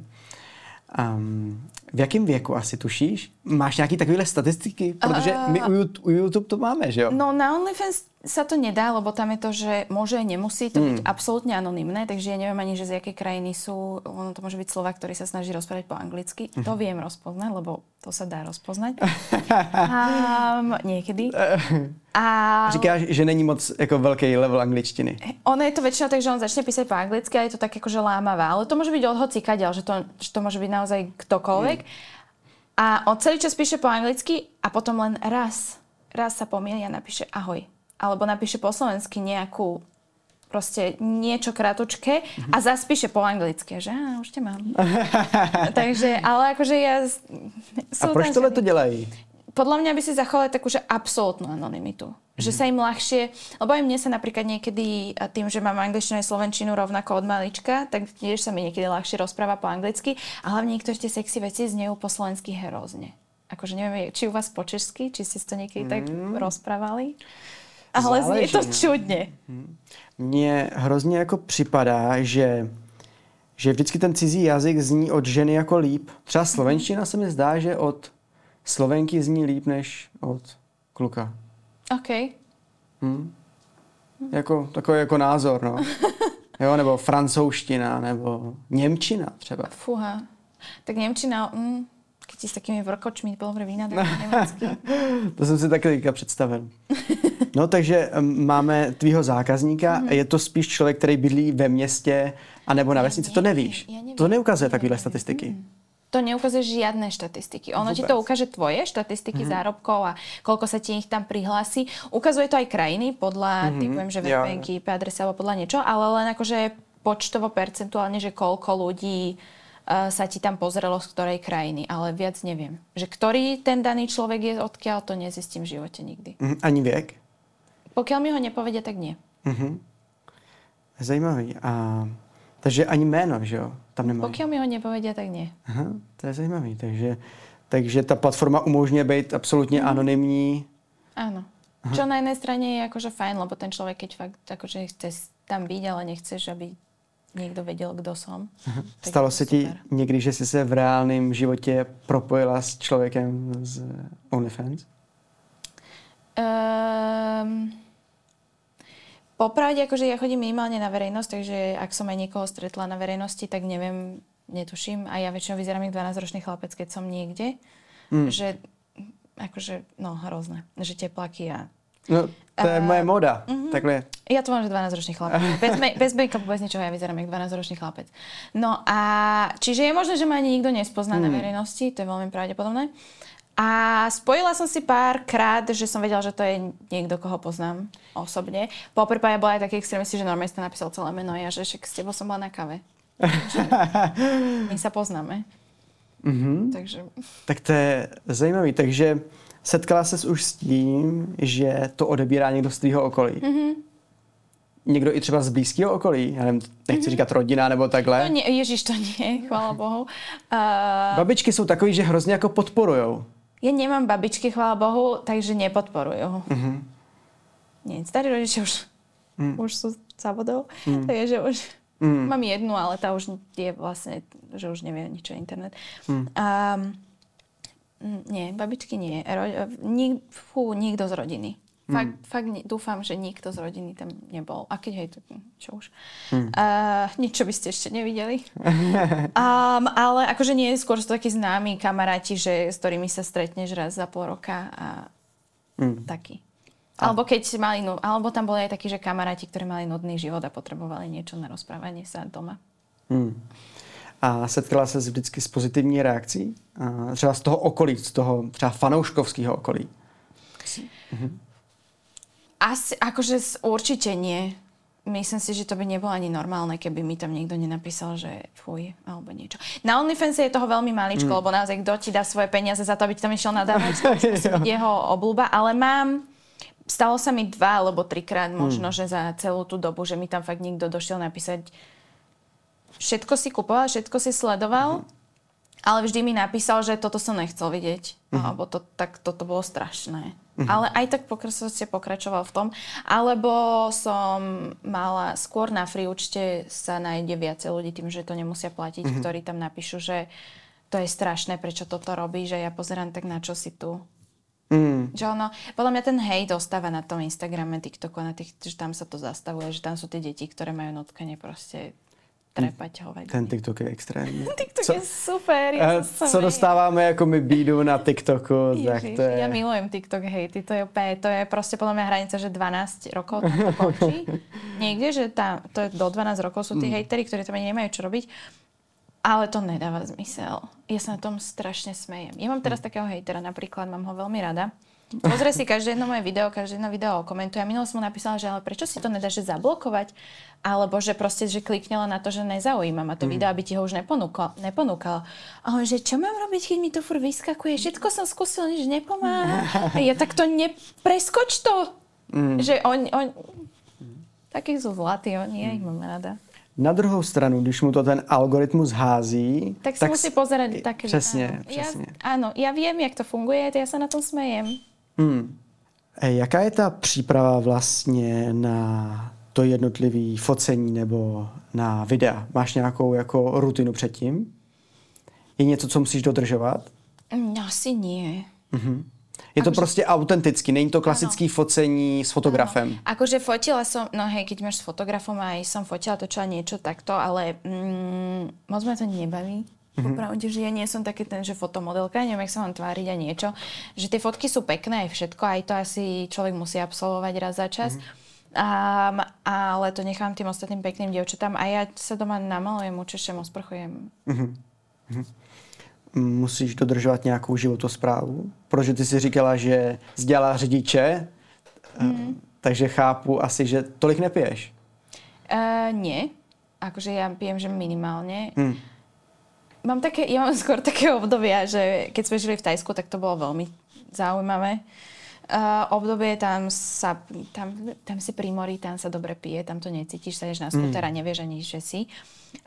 Speaker 2: Um, v jakém věku asi tušíš? Máš nějaké takovéhle statistiky? Protože my u YouTube, u YouTube to máme, že jo?
Speaker 1: No na OnlyFans sa to nedá, lebo tam je to, že môže, nemusí to mm. byť absolútne anonymné, takže ja neviem ani, že z jakej krajiny sú, ono to môže byť Slovak, ktorý sa snaží rozprávať po anglicky. Mm. To viem rozpoznať, lebo to sa dá rozpoznať. um, niekedy.
Speaker 2: A... Říkáš, že není moc jako velký level angličtiny.
Speaker 1: Ono je to väčšinou tak, že on začne písať po anglicky a je to tak akože lámavé. Ale to môže byť od hocikaďal, že to, že to môže byť naozaj ktokoľvek. Mm. A on celý čas píše po anglicky a potom len raz, raz sa pomýli a napíše ahoj alebo napíše po slovensky nejakú proste niečo kratučké mm-hmm. a zaspíše po anglicky, že á, už te mám. Takže, ale akože ja...
Speaker 2: a proč tohle to dělají?
Speaker 1: Podľa mňa by si zachovali takú, že absolútnu anonymitu. Mm-hmm. Že sa im ľahšie, lebo aj mne sa napríklad niekedy tým, že mám angličtinu aj slovenčinu rovnako od malička, tak tiež sa mi niekedy ľahšie rozpráva po anglicky a hlavne niektoré tie sexy veci znejú po slovensky hrozne. Akože neviem, či u vás po česky, či ste to niekedy mm. tak rozprávali? Ale Záleží, znie to čudně.
Speaker 2: Mně hrozně jako připadá, že že vždycky ten cizí jazyk zní od ženy jako líp. Třeba slovenština se mi zdá, že od slovenky zní líp než od kluka.
Speaker 1: OK. Hmm.
Speaker 2: Jako, takový jako názor, no. Jo, nebo francouzština, nebo němčina třeba.
Speaker 1: Fuha. Tak němčina, mm, s takými vrkočmi tak nemecký.
Speaker 2: to jsem si taky představil. No takže máme tvýho zákazníka. Mm-hmm. Je to spíš člověk, který bydlí ve městě anebo na vesnici? To nevíš. To neukazuje takovéhle statistiky. Mm.
Speaker 1: To neukazuje žiadne štatistiky. Ono Vôbec. ti to ukáže tvoje štatistiky mm-hmm. zárobkov a koľko sa ti ich tam prihlási. Ukazuje to aj krajiny podľa, mm-hmm. typujem, že VPN, ja. IP adresy alebo podľa niečo, ale len akože počtovo, percentuálne, že koľko ľudí sa ti tam pozrelo z ktorej krajiny, ale viac neviem. Že ktorý ten daný človek je odkiaľ, to nezistím v živote nikdy.
Speaker 2: Mm, ani viek?
Speaker 1: Pokiaľ mi ho nepovedia, tak nie. Mm-hmm.
Speaker 2: Zajímavý. A, takže ani jméno, že jo? Tam nemají.
Speaker 1: Pokiaľ mi ho nepovedia, tak nie.
Speaker 2: Aha, to je zajímavý. Takže, takže ta platforma umožňuje být absolutně mm. anonymní.
Speaker 1: Áno. Aha. Čo na jednej strane je akože fajn, lebo ten človek, keď fakt akože chce tam byť, ale nechceš, aby někdo věděl, kdo som.
Speaker 2: Stalo se ti někdy, že jsi se v reálném životě propojila s člověkem z OnlyFans? Um,
Speaker 1: Popravde, akože ja chodím minimálne na verejnosť, takže ak som aj niekoho stretla na verejnosti, tak neviem, netuším. A ja väčšinou vyzerám ako 12-ročný chlapec, keď som niekde. Mm. Že, akože, no, hrozné. Že teplaky a...
Speaker 2: No, to je uh, moje moda. Uh-huh. Takhle.
Speaker 1: Ja to mám, že 12-ročný chlapec. Bez, bez make-upu, bez ničoho, ja vyzerám ako 12-ročný chlapec. No a čiže je možné, že ma ani nikto nespozná mm. na verejnosti, to je veľmi pravdepodobné. A spojila som si párkrát, že som vedela, že to je niekto, koho poznám osobne. Po prípade bola aj taký extrémisti, že normálne ste napísal celé meno a ja, že však s tebou som bola na kave. my sa poznáme.
Speaker 2: Mm-hmm.
Speaker 1: Takže...
Speaker 2: Tak to je zajímavý. Takže setkala ses už s tím, že to odebírá někdo z tvýho okolí?
Speaker 1: Mm-hmm.
Speaker 2: Někdo i třeba z blízkého okolí? Já nevím, nechci mm-hmm. říkat rodina nebo takhle.
Speaker 1: To nie, Ježiš, to nie, chvála Bohu.
Speaker 2: Uh, Babičky jsou takový, že hrozně jako podporujou.
Speaker 1: Ja nemám babičky, chvála Bohu, takže nepodporujú.
Speaker 2: Mm-hmm.
Speaker 1: Nie, starí rodičia už, mm. už sú závodov,
Speaker 2: Mm.
Speaker 1: takže už
Speaker 2: Mm.
Speaker 1: mám jednu, ale tá už je vlastne, že už nevie nič o internet.
Speaker 2: Mm.
Speaker 1: Um, nie, babičky nie. Ro, nik, fú, nikto z rodiny. Fakt, mm. fakt dúfam, že nikto z rodiny tam nebol. A keď hej, to čo už.
Speaker 2: Mm.
Speaker 1: Uh, nič, čo by ste ešte nevideli. um, ale akože nie, skôr sú takí známi kamaráti, že, s ktorými sa stretneš raz za pol roka a
Speaker 2: Mm.
Speaker 1: taký. Alebo keď mali, nu- alebo tam boli aj takí, že kamaráti, ktorí mali nudný život a potrebovali niečo na rozprávanie sa doma.
Speaker 2: Mm. A setkala se vždycky s pozitivní reakcí? A třeba z toho okolí, z toho třeba fanouškovského okolí? Mhm.
Speaker 1: Asi, akože určite nie. Myslím si, že to by nebolo ani normálne, keby mi tam niekto nenapísal, že fuj, alebo niečo. Na OnlyFans je toho veľmi maličko, mm. lebo naozaj kto ti dá svoje peniaze za to, aby ti tam išiel nadávať, jeho obľúba, ale mám, stalo sa mi dva alebo trikrát možno, že za celú tú dobu, že mi tam fakt niekto došiel napísať všetko si kupoval, všetko si sledoval, ale vždy mi napísal, že toto som nechcel vidieť. Alebo to, tak toto bolo strašné. Ale aj tak pokračoval, pokračoval v tom. Alebo som mala skôr na free účte sa nájde viacej ľudí tým, že to nemusia platiť, ktorí tam napíšu, že to je strašné, prečo toto robí, že ja pozerám tak na čo si tu.
Speaker 2: Mm.
Speaker 1: Že ono, podľa mňa ten hejt ostáva na tom Instagrame, TikToku, na tých, že tam sa to zastavuje, že tam sú tie deti, ktoré majú nutkanie proste trepať.
Speaker 2: Ten TikTok je extrémní.
Speaker 1: TikTok
Speaker 2: Co-
Speaker 1: je super.
Speaker 2: Eh,
Speaker 1: Ja sa
Speaker 2: Co
Speaker 1: smejem.
Speaker 2: dostáváme jako my bídu na TikToku, tak
Speaker 1: Ježiš,
Speaker 2: to je...
Speaker 1: Ja milujem TikTok hejty, to je úplne, to je proste podľa mňa hranica, že 12 rokov to končí. Niekde, že tá, to je do 12 rokov sú
Speaker 2: Mm.
Speaker 1: tí hejteri, ktorí tam ani nemajú čo robiť. Ale to nedáva zmysel. Ja sa na tom strašne smejem. Ja mám
Speaker 2: Mm.
Speaker 1: teraz takého hejtera, napríklad mám ho veľmi rada. Pozrie si každé jedno moje video, každé jedno video komentuje. A minulo som mu napísala, že ale prečo si to nedáš že zablokovať? Alebo že proste, že kliknela na to, že nezaujíma ma to video, aby ti ho už neponúkal. neponúkal. A on, že čo mám robiť, keď mi to fur vyskakuje? Všetko som skúsil, nič nepomáha. A ja tak to nepreskoč to. Že on, on... Takí sú zlatí, oni, ja ich mám rada.
Speaker 2: Na druhou stranu, když mu to ten algoritmus hází,
Speaker 1: Tak si musí pozerať také...
Speaker 2: Přesně,
Speaker 1: áno.
Speaker 2: přesně.
Speaker 1: Ja, áno, ja viem, jak to funguje, ja sa na tom smejem.
Speaker 2: Hmm. Jaká je ta příprava vlastně na to jednotlivé focení nebo na videa? Máš nějakou jako rutinu předtím? Je něco, co musíš dodržovat?
Speaker 1: Asi nie.
Speaker 2: Je to
Speaker 1: Akože-
Speaker 2: prostě autenticky, není to klasický focení s fotografem.
Speaker 1: Áno. Akože fotila som, no hej, keď máš s fotografom aj som fotila, točila niečo takto, ale mm, moc ma to nebaví. Mm-hmm. Popravde, že ja nie som taký ten, že fotomodelka, neviem, jak sa mám tváriť a niečo. Že tie fotky sú pekné aj všetko, aj to asi človek musí absolvovať raz za čas. Mm-hmm. Um, ale to nechám tým ostatným pekným dievčatám a ja sa doma namalujem, učešem, osprchujem.
Speaker 2: Musíš dodržovat nějakou životosprávu, protože ty si říkala, že dělala řidiče, mm. takže chápu asi, že tolik nepiješ.
Speaker 1: Uh, nie. Akože ja pijem, že minimálne.
Speaker 2: Mm.
Speaker 1: Mám také, ja mám skôr také obdobia, že keď sme žili v Tajsku, tak to bolo veľmi zaujímavé. Uh, obdobie tam sa, tam, tam si pri mori, tam sa dobre pije, tam to necítiš, sa na skúter a nevieš ani, že si.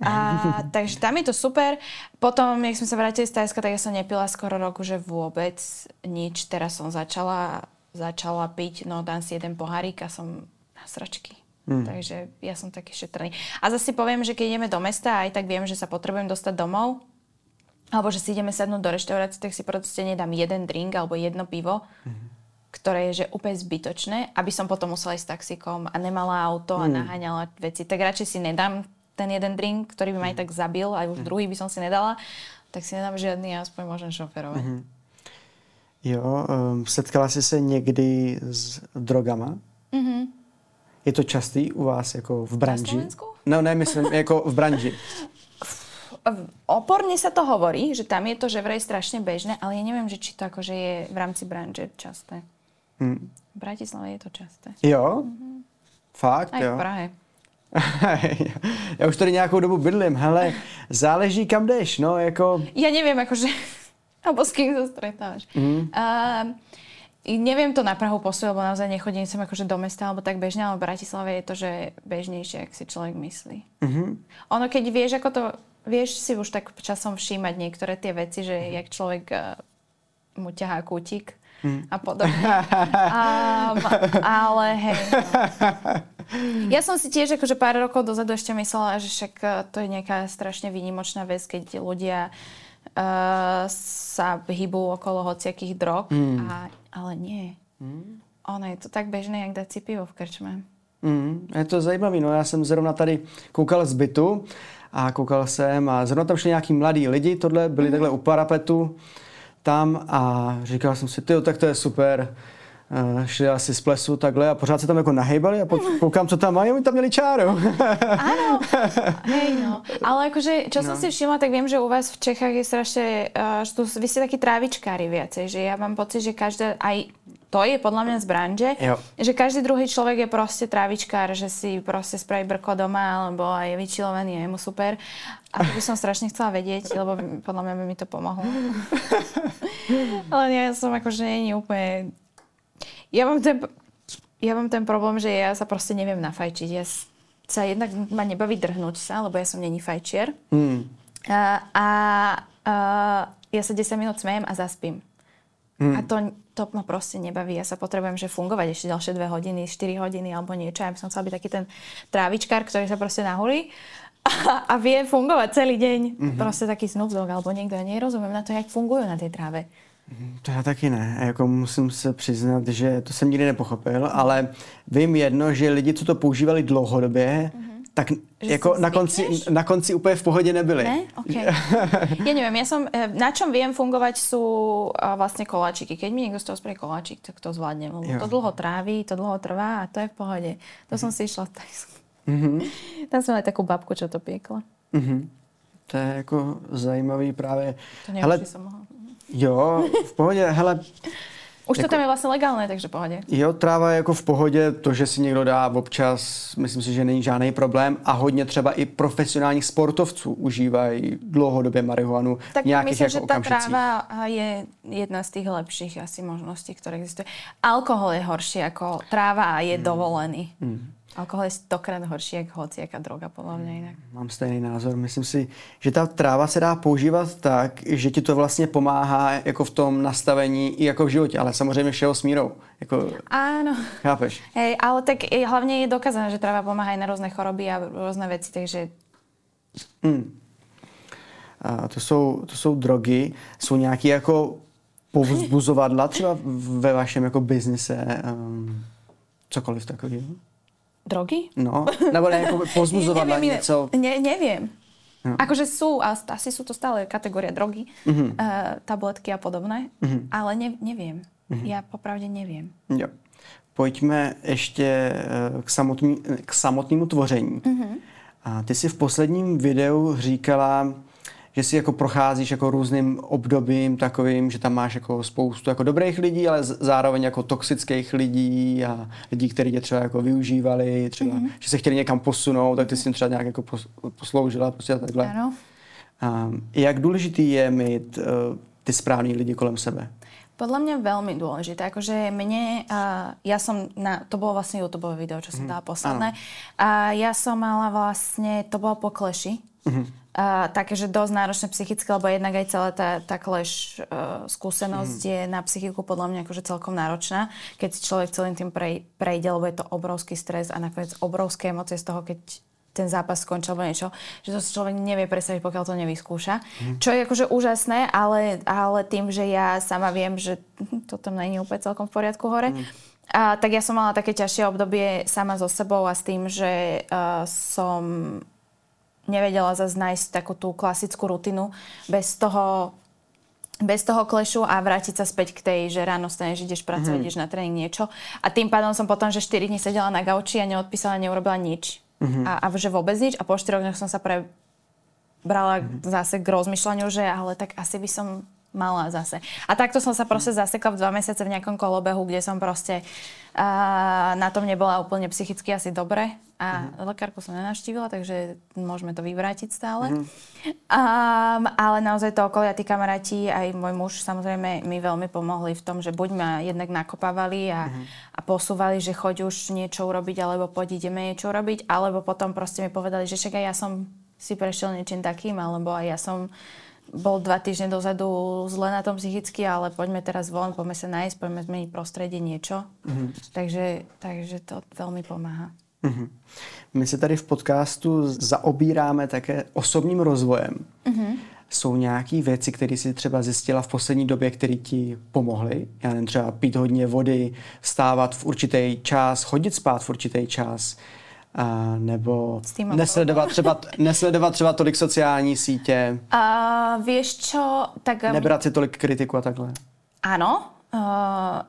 Speaker 1: A, takže tam je to super. Potom, jak sme sa vrátili z Tajska, tak ja som nepila skoro roku, že vôbec nič. Teraz som začala, začala piť, no dám si jeden pohárik a som na sračky. Mm. Takže ja som taký šetrný. A zase si poviem, že keď ideme do mesta, aj tak viem, že sa potrebujem dostať domov, alebo že si ideme sadnúť do reštaurácie, tak si proste nedám jeden drink alebo jedno pivo, mm. ktoré je že úplne zbytočné, aby som potom musela ísť s taxikom a nemala auto a naháňala veci. Tak radšej si nedám ten jeden drink, ktorý by ma aj tak zabil, a už druhý by som si nedala, tak si nedám žiadny a aspoň môžem šoferovať. Mm.
Speaker 2: Jo, um, setkala jsi se někdy s drogama?
Speaker 1: Mm-hmm.
Speaker 2: Je to častý u vás jako v branži?
Speaker 1: Slovensku?
Speaker 2: No ne, myslím jako v branži.
Speaker 1: oporne sa to hovorí, že tam je to, že vraj strašne bežné, ale ja neviem, že či to akože je v rámci branže časté. Hmm. V Bratislave je to časté.
Speaker 2: Jo? Mm-hmm. Fakt,
Speaker 1: Aj
Speaker 2: jo?
Speaker 1: v Prahe.
Speaker 2: Já už tady nějakou dobu bydlím, hele, záleží kam jdeš, no, jako...
Speaker 1: Ja neviem, akože, alebo s kým sa stretávaš. Mm. Uh, neviem to na Prahu posúť, lebo naozaj nechodím sem akože do mesta alebo tak bežne, ale v Bratislave je to, že bežnejšie, ak si človek myslí. Mm-hmm. Ono, keď vieš, ako to, vieš si už tak časom všímať niektoré tie veci, že jak človek uh, mu ťahá kútik mm. a podobne. um, ale hej. No. Ja som si tiež akože pár rokov dozadu ešte myslela, že však uh, to je nejaká strašne výnimočná vec, keď ľudia uh, sa hýbu okolo hociakých drog, mm. a, ale nie. Mm. Ono je to tak bežné, jak dať si pivo v krčme.
Speaker 2: Mm, je to zajímavé. No já jsem zrovna tady koukal z bytu a koukal jsem a zrovna tam šli nějaký mladí lidi, tohle byli mm. takhle u parapetu tam a říkal jsem si, ty tak to je super šli asi z plesu takhle a pořád se tam jako nahejbali a koukám, co tam mají, oni tam měli čáru.
Speaker 1: Áno, hej no. Ale akože, čo som no. si všimla, tak viem, že u vás v Čechách je strašne, uh, že tu vy ste takí trávičkári viacej, že ja mám pocit, že každá, aj to je podľa mňa z branže, jo. že každý druhý človek je proste trávičkár, že si proste spraví brko doma, alebo aj je vyčilovaný je mu super. A to by som strašne chcela vedieť, lebo podľa mňa by mi to pomohlo. Ale ja som akože nie úplne ja mám ten, ja mám ten problém, že ja sa proste neviem nafajčiť. Ja sa jednak ma nebaví drhnúť sa, lebo ja som není fajčier. Mm. A, a, a ja sa 10 minút smejem a zaspím. Mm. A to, to ma proste nebaví. Ja sa potrebujem že fungovať ešte ďalšie 2 hodiny, 4 hodiny alebo niečo. Ja by som chcela byť taký ten trávičkár, ktorý sa proste nahulí a, a vie fungovať celý deň. Mm-hmm. Proste taký Snoop alebo niekto. Ja nerozumiem na to, jak fungujú na tej tráve.
Speaker 2: To já taky ne. Jako musím se přiznat, že to jsem nikdy nepochopil, ale vím jedno, že lidi, co to používali dlouhodobě, mm-hmm. tak že jako na konci, na konci úplně v pohodě nebyli.
Speaker 1: Ne? Okay. ja neviem, ja som, eh, na čom viem fungovať sú vlastne koláčiky. Keď mi niekto z toho spraví koláčik, tak to zvládnem. To dlho tráví, to dlho trvá a to je v pohode. To som si išla tak. Mm-hmm. Tam som aj takú babku, čo to piekla. Mm-hmm.
Speaker 2: To je jako zajímavý právě.
Speaker 1: To neviem, Hele, som mohla.
Speaker 2: Jo, v pohodě, hele.
Speaker 1: Už to jako, tam je vlastně legálné, takže v pohodě.
Speaker 2: Jo, tráva je jako v pohodě, to, že si někdo dá občas, myslím si, že není žádný problém a hodně třeba i profesionálních sportovců užívají dlouhodobě marihuanu
Speaker 1: tak nějakých myslím, jako že ta tráva je jedna z těch lepších asi možností, které existují. Alkohol je horší jako tráva a je hmm. dovolený. Hmm. Alkohol je stokrát horší, jak hociaká droga, podľa mňa inak.
Speaker 2: Mám stejný názor. Myslím si, že ta tráva se dá používat tak, že ti to vlastně pomáhá jako v tom nastavení i jako v životě, ale samozřejmě všeho s mírou. Jako,
Speaker 1: Áno.
Speaker 2: Chápeš?
Speaker 1: Hej, ale tak hlavně je dokázané, že tráva pomáhá aj na různé choroby a různé věci, takže... Hmm.
Speaker 2: A to, jsou, to jsou drogy, jsou nějaké jako povzbuzovadla třeba ve vašem jako biznise, um, cokoliv takového?
Speaker 1: Drogy?
Speaker 2: No, nebo ne, jako pozbuzovadla
Speaker 1: neviem,
Speaker 2: něco.
Speaker 1: Ne, neviem. No. Akože sú, a asi sú to stále kategória drogy, uh-huh. uh, tabletky a podobné, uh-huh. ale ne, neviem. Uh-huh. Ja popravde neviem.
Speaker 2: Jo. Pojďme ještě eh, k, samotný, k samotnému tvoření. Uh-huh. A ty si v posledním videu říkala, že si jako procházíš jako různým obdobím takovým, že tam máš jako spoustu jako dobrých lidí, ale zároveň jako toxických lidí a lidí, kteří tě třeba jako využívali, třeba, mm-hmm. že se chtěli někam posunout, tak ty jsi jim třeba nějak jako posloužila, prostě takhle.
Speaker 1: Ano.
Speaker 2: Um, jak důležitý je mít uh, ty správní lidi kolem sebe?
Speaker 1: Podľa mňa veľmi dôležité. Akože mne, uh, ja som, na, to bolo vlastne YouTube video, čo som mm, dala posledné. A ja som mala vlastne, to bolo po kleši. Mm-hmm uh, také, že dosť náročné psychicky, lebo jednak aj celá tá, tá kleš uh, skúsenosť mm. je na psychiku podľa mňa akože celkom náročná, keď si človek celým tým prej, prejde, lebo je to obrovský stres a nakoniec obrovské emócie z toho, keď ten zápas skončil alebo niečo, že to si človek nevie predstaviť, pokiaľ to nevyskúša. Mm. Čo je akože úžasné, ale, ale tým, že ja sama viem, že to tam nie je úplne celkom v poriadku hore, mm. a, tak ja som mala také ťažšie obdobie sama so sebou a s tým, že uh, som nevedela zase nájsť takú tú klasickú rutinu bez toho, bez toho klešu a vrátiť sa späť k tej, že ráno staneš, ideš pracovať, mm-hmm. ideš na tréning niečo. A tým pádom som potom, že 4 dní sedela na gauči a neodpísala, neurobila nič. Mm-hmm. A, a že vôbec nič. A po 4 dňoch som sa pre brala zase k rozmýšľaniu, že ale tak asi by som mala zase. A takto som sa proste zasekla v dva mesiace v nejakom kolobehu, kde som proste uh, na tom nebola úplne psychicky asi dobre. A mm. lekárku som nenavštívila, takže môžeme to vyvrátiť stále. Mm. Um, ale naozaj to okolia, tí kamaráti, aj môj muž samozrejme mi veľmi pomohli v tom, že buď ma jednak nakopávali a, mm. a posúvali, že choď už niečo urobiť, alebo poď ideme niečo urobiť, alebo potom proste mi povedali, že však aj ja som si prešiel niečím takým, alebo aj ja som bol dva týždne dozadu zle na tom psychicky, ale poďme teraz von, poďme sa nájsť, poďme zmeniť prostredie, niečo. Mm-hmm. Takže, takže to veľmi pomáha. Mm-hmm.
Speaker 2: My se tady v podcastu zaobíráme také osobním rozvojem. Mm-hmm. Jsou nějaké věci, které si třeba zjistila v poslední době, které ti pomohly? Já nevím, třeba pít hodně vody, vstávat v určitý čas, chodit spát v určitý čas, a nebo nesledovat třeba, nesledovat třeba tolik sociální sítě.
Speaker 1: A vieš čo? Tak,
Speaker 2: um, Nebrat si tolik kritiku a takhle.
Speaker 1: Áno. Uh,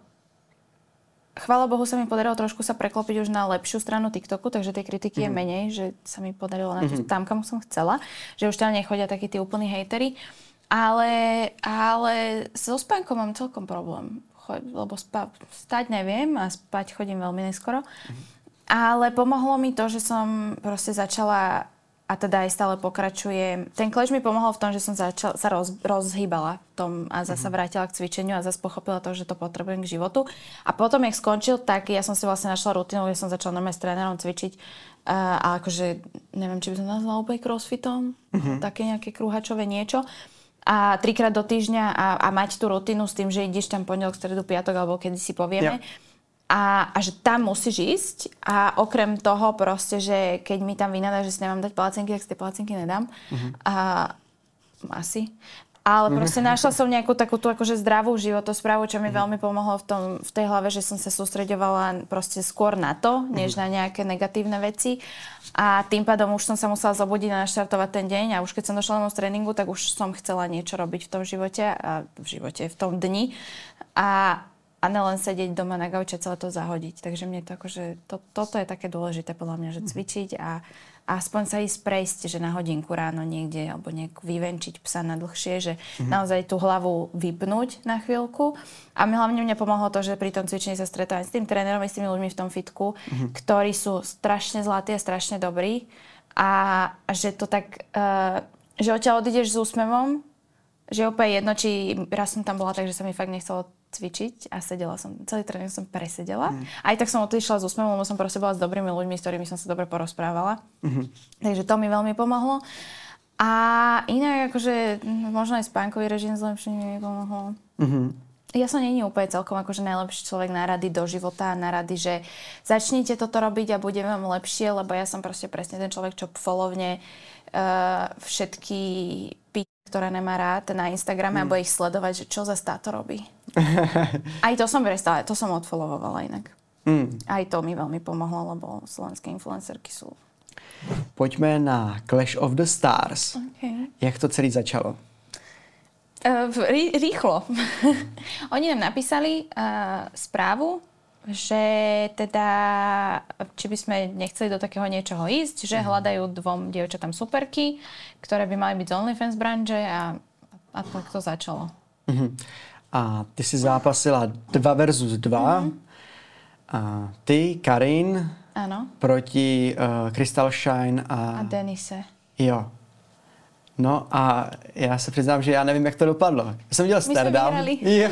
Speaker 1: chvála Bohu sa mi podarilo trošku sa preklopiť už na lepšiu stranu TikToku, takže tej kritiky mm-hmm. je mhm. menej, že sa mi podarilo na mm-hmm. tam, kam som chcela. Že už tam nechodia takí tí úplní hejteri. Ale, ale so spánkom mám celkom problém. Lebo spa- stať neviem a spať chodím veľmi neskoro. Mm-hmm. Ale pomohlo mi to, že som proste začala a teda aj stále pokračuje. Ten kleč mi pomohol v tom, že som začal, sa roz, rozhýbala v tom a zase mm-hmm. vrátila k cvičeniu a zase pochopila to, že to potrebujem k životu. A potom, jak skončil, tak ja som si vlastne našla rutinu, kde som začala normálne s trénerom cvičiť. Uh, a akože, neviem, či by som nazvala úplne crossfitom, mm-hmm. také nejaké krúhačové niečo a trikrát do týždňa a, a mať tú rutinu s tým, že ideš tam pondelok, stredu, piatok alebo kedy si povieme. Ja a, a že tam musíš ísť a okrem toho proste, že keď mi tam vynadá, že si nemám dať palacinky, tak si tie palacinky nedám. Uh-huh. A asi. Ale proste našla som nejakú takú tú akože zdravú životosprávu, čo mi uh-huh. veľmi pomohlo v, tom, v tej hlave, že som sa sústreďovala proste skôr na to, než uh-huh. na nejaké negatívne veci. A tým pádom už som sa musela zobudiť a naštartovať ten deň a už keď som došla z tréningu, tak už som chcela niečo robiť v tom živote a v živote, v tom dni. A, a nelen sedieť doma na gauče celé to zahodiť. Takže mne to akože, to, toto je také dôležité podľa mňa, že mhm. cvičiť a, a aspoň sa ísť prejsť, že na hodinku ráno niekde, alebo nejak vyvenčiť psa na dlhšie, že mm-hmm. naozaj tú hlavu vypnúť na chvíľku. A mi hlavne mne pomohlo to, že pri tom cvičení sa stretávam s tým trénerom, s tými ľuďmi v tom fitku, mm-hmm. ktorí sú strašne zlatí a strašne dobrí. A, a že to tak, uh, že odtiaľ odídeš s úsmevom, že je úplne jedno, či raz som tam bola tak, že sa mi fakt nechcelo cvičiť a sedela som, celý tréning som presedela. Mm. Aj tak som odišla s úsmevom, lebo som proste bola s dobrými ľuďmi, s ktorými som sa dobre porozprávala. Mm-hmm. Takže to mi veľmi pomohlo. A inak akože možno aj spánkový režim zlepšenie mi pomohlo. Mm-hmm. Ja som není úplne celkom akože najlepší človek na rady do života, na rady, že začnite toto robiť a bude vám lepšie, lebo ja som proste presne ten človek, čo folovne uh, všetky ktoré nemá rád na Instagrame mm. a bude ich sledovať, že čo za táto robí. Aj to som prestala, to som odfollowovala inak. Mm. Aj to mi veľmi pomohlo, lebo slovenské influencerky sú...
Speaker 2: Poďme na Clash of the Stars. Okay. Jak to celý začalo?
Speaker 1: Uh, rý, rýchlo. Oni nám napísali uh, správu, že teda, či by sme nechceli do takého niečoho ísť, že mm. hľadajú dvom dievčatám superky, ktoré by mali byť z OnlyFans branže a, a tak to začalo. Mm-hmm.
Speaker 2: A ty si zápasila 2 versus 2. Mm-hmm. A ty, Karin, ano. proti uh, Crystal Shine a...
Speaker 1: A Denise.
Speaker 2: Jo. No a já se přiznám, že já nevím, jak to dopadlo. Já jsem viděl Stardom.
Speaker 1: My jsme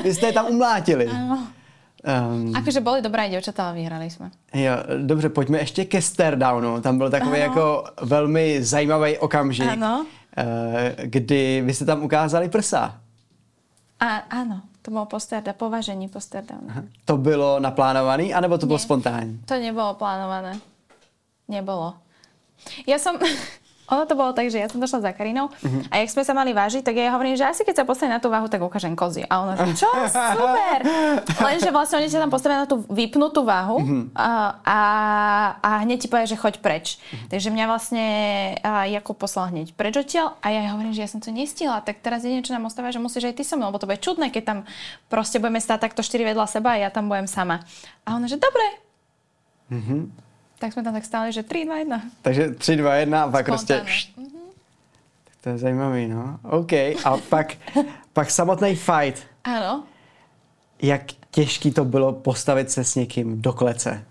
Speaker 2: Vy jste je tam umlátili.
Speaker 1: Ano. Um, akože boli dobré děvčata a vyhrali jsme.
Speaker 2: Jo, dobře, pojďme ještě ke Stardownu. Tam byl takový ano. jako velmi zajímavý okamžik, ano. Uh, kdy vy jste tam ukázali prsa.
Speaker 1: A, ano, to bylo po Starda, považení po Stardownu.
Speaker 2: To bylo naplánované, anebo to bylo spontánní?
Speaker 1: To nebylo plánované. Nebolo. Ja som... Ono to bolo tak, že ja som došla za Karinou uh-huh. a jak sme sa mali vážiť, tak ja hovorím, že asi keď sa postavím na tú váhu, tak ukážem kozy. A ona, že čo? Super! Lenže vlastne oni sa tam postavia na tú vypnutú váhu uh-huh. a, a, a hneď ti povie, že choď preč. Uh-huh. Takže mňa vlastne Jakub poslal hneď preč odtiaľ a ja hovorím, že ja som to nestihla, tak teraz jedine, čo nám ostáva, že musíš aj ty so mnou, lebo to bude čudné, keď tam proste budeme stáť takto štyri vedľa seba a ja tam budem sama. A ona, že dobre. Uh-huh tak sme tam tak stáli, že 3, 2, 1.
Speaker 2: Takže 3, 2, 1 a pak prostě... Mm-hmm. To je zajímavý, no. OK. A pak, pak samotný fight.
Speaker 1: Áno.
Speaker 2: Jak těžký to bylo postavit se s někým do klece?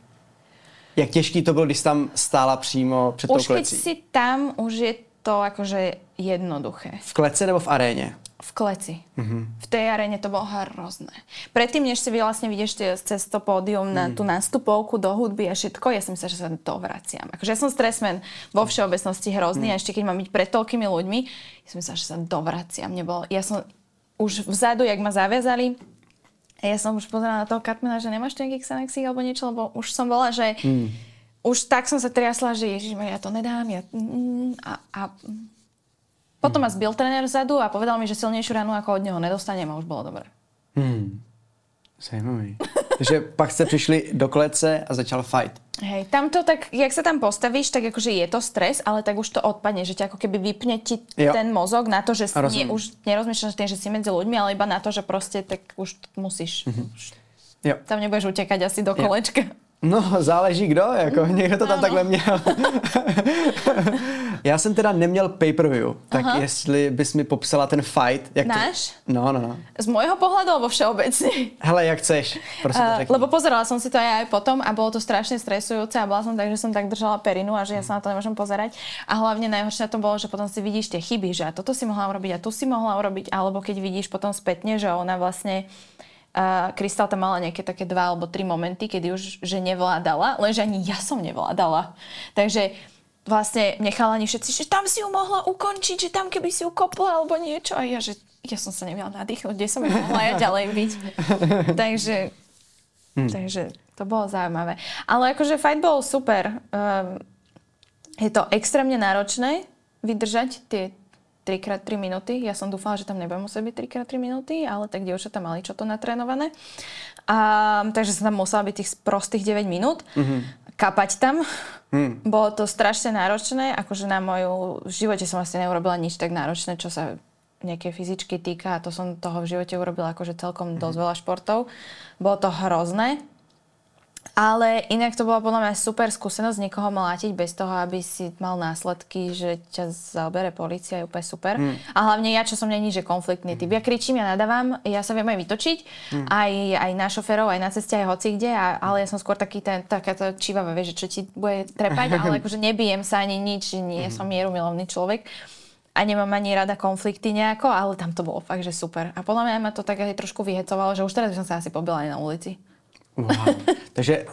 Speaker 2: Jak těžký to bylo, když tam stála přímo před
Speaker 1: Už
Speaker 2: tou
Speaker 1: keď
Speaker 2: klecí?
Speaker 1: si tam, už je to akože jednoduché.
Speaker 2: V klece nebo v aréně?
Speaker 1: V kleci.
Speaker 2: Mhm.
Speaker 1: V tej aréne to bolo hrozné. Predtým, než si vy vlastne vidíš tie- cez to pódium na tú nástupovku do hudby a všetko, ja som myslela, že sa dovraciam. Akože ja som stresmen vo všeobecnosti hrozný
Speaker 2: Mhm.
Speaker 1: a ešte keď mám byť pred toľkými ľuďmi, ja som myslela, že sa dovraciam. Nebolo, ja som už vzadu, jak ma zaviazali, ja som už pozerala na toho Cartmana, že nemáš nejaký Xanaxík alebo niečo, lebo už som bola, že
Speaker 2: Hmm.
Speaker 1: už tak som sa triasla, že ježiš, ja to nedám. Ja, mm, a, a potom ma zbil tréner vzadu a povedal mi, že silnejšiu ranu ako od neho nedostanem a už bolo dobré.
Speaker 2: Hmm. Zajímavý. Takže pak jste přišli do klece a začal fight.
Speaker 1: Hej, tamto tak, jak sa tam postavíš, tak akože je to stres, ale tak už to odpadne, že ťa ako keby vypne ti
Speaker 2: Jo.
Speaker 1: ten mozog na to, že si
Speaker 2: rozumiem.
Speaker 1: už nerozmýšľaš tým, že si medzi ľuďmi, ale iba na to, že proste tak už musíš. Už
Speaker 2: Jo.
Speaker 1: tam nebudeš utekať asi do kolečka.
Speaker 2: No, záleží kdo, jako někdo to tam
Speaker 1: Ano.
Speaker 2: takhle měl. Já jsem teda neměl pay-per-view, tak
Speaker 1: Aha.
Speaker 2: jestli bys mi popsala ten fight. Jak
Speaker 1: Náš?
Speaker 2: To... No, no, no.
Speaker 1: Z môjho pohľadu alebo všeobecne?
Speaker 2: Hele, jak chceš, prosím
Speaker 1: Uh,
Speaker 2: řekni.
Speaker 1: lebo pozerala som si to aj, aj potom a bolo to strašne stresujúce a bola som tak, že som tak držala perinu a že ja sa na to nemôžem pozerať. A hlavne najhoršie na tom bolo, že potom si vidíš tie chyby, že a toto si mohla urobiť a tu si mohla urobiť, alebo keď vidíš potom spätne, že ona vlastne Uh, Krystal tam mala nejaké také dva alebo tri momenty, kedy už že nevládala, lenže ani ja som nevládala. Takže vlastne nechala ani všetci, že tam si ju mohla ukončiť, že tam keby si ju kopla alebo niečo. A ja, že ja som sa nevedela nadýchnuť, kde som ju mohla ja ďalej byť. Takže Hmm. Takže to bolo zaujímavé. Ale akože fight bol super. Um, je to extrémne náročné vydržať tie 3x3 minúty. Ja som dúfala, že tam nebudem musieť byť 3x3 minúty, ale tak dievčatá mali čo to natrénované. A, takže som tam musela byť tých prostých 9 minút. Mm-hmm. Kapať tam. Mm. Bolo to strašne náročné. Akože na moju... V živote som asi neurobila nič tak náročné, čo sa nejaké fyzičky týka a to som toho v živote urobila akože celkom dosť veľa športov. Bolo to hrozné, ale inak to bola podľa mňa super skúsenosť niekoho mlátiť bez toho, aby si mal následky, že ťa zaobere policia, je úplne super. Mm. A hlavne ja, čo som není, že konfliktný typ. Ja kričím, ja nadávam, ja sa viem aj vytočiť, mm. aj, aj na šoferov, aj na ceste, aj hoci kde, a, ale ja som skôr taký ten, takáto čívava, vieš, že čo ti bude trepať, ale akože nebijem sa ani nič, nie mm. som mierumilovný človek a nemám ani rada konflikty nejako, ale tam to bolo fakt, že super. A podľa mňa ma to tak aj trošku vyhecovalo, že už teraz by som sa asi pobila aj na ulici.
Speaker 2: Wow. Takže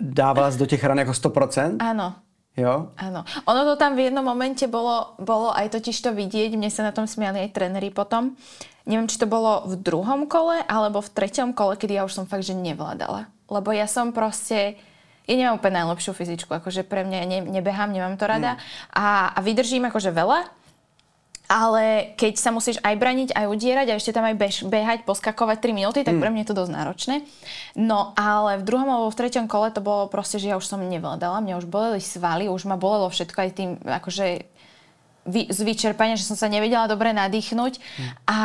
Speaker 2: dávala do těch ran jako 100%?
Speaker 1: Áno,
Speaker 2: Jo?
Speaker 1: áno. Ono to tam v jednom momente bolo, bolo aj totiž to vidieť, mne sa na tom smiali aj tréneri potom. Neviem, či to bolo v druhom kole, alebo v treťom kole, kedy ja už som fakt, že nevládala. Lebo ja som proste, ja nemám úplne najlepšiu fyzičku, akože pre mňa ne, nebehám, nemám to rada. A, a vydržím akože veľa, ale keď sa musíš aj braniť, aj udierať a ešte tam aj bež, behať, poskakovať 3 minúty, tak pre mňa je to dosť náročné. No ale v druhom alebo v treťom kole to bolo proste, že ja už som nevládala, mňa už boleli svaly, už ma bolelo všetko aj tým, akože vy, z vyčerpania, že som sa nevedela dobre nadýchnuť. A,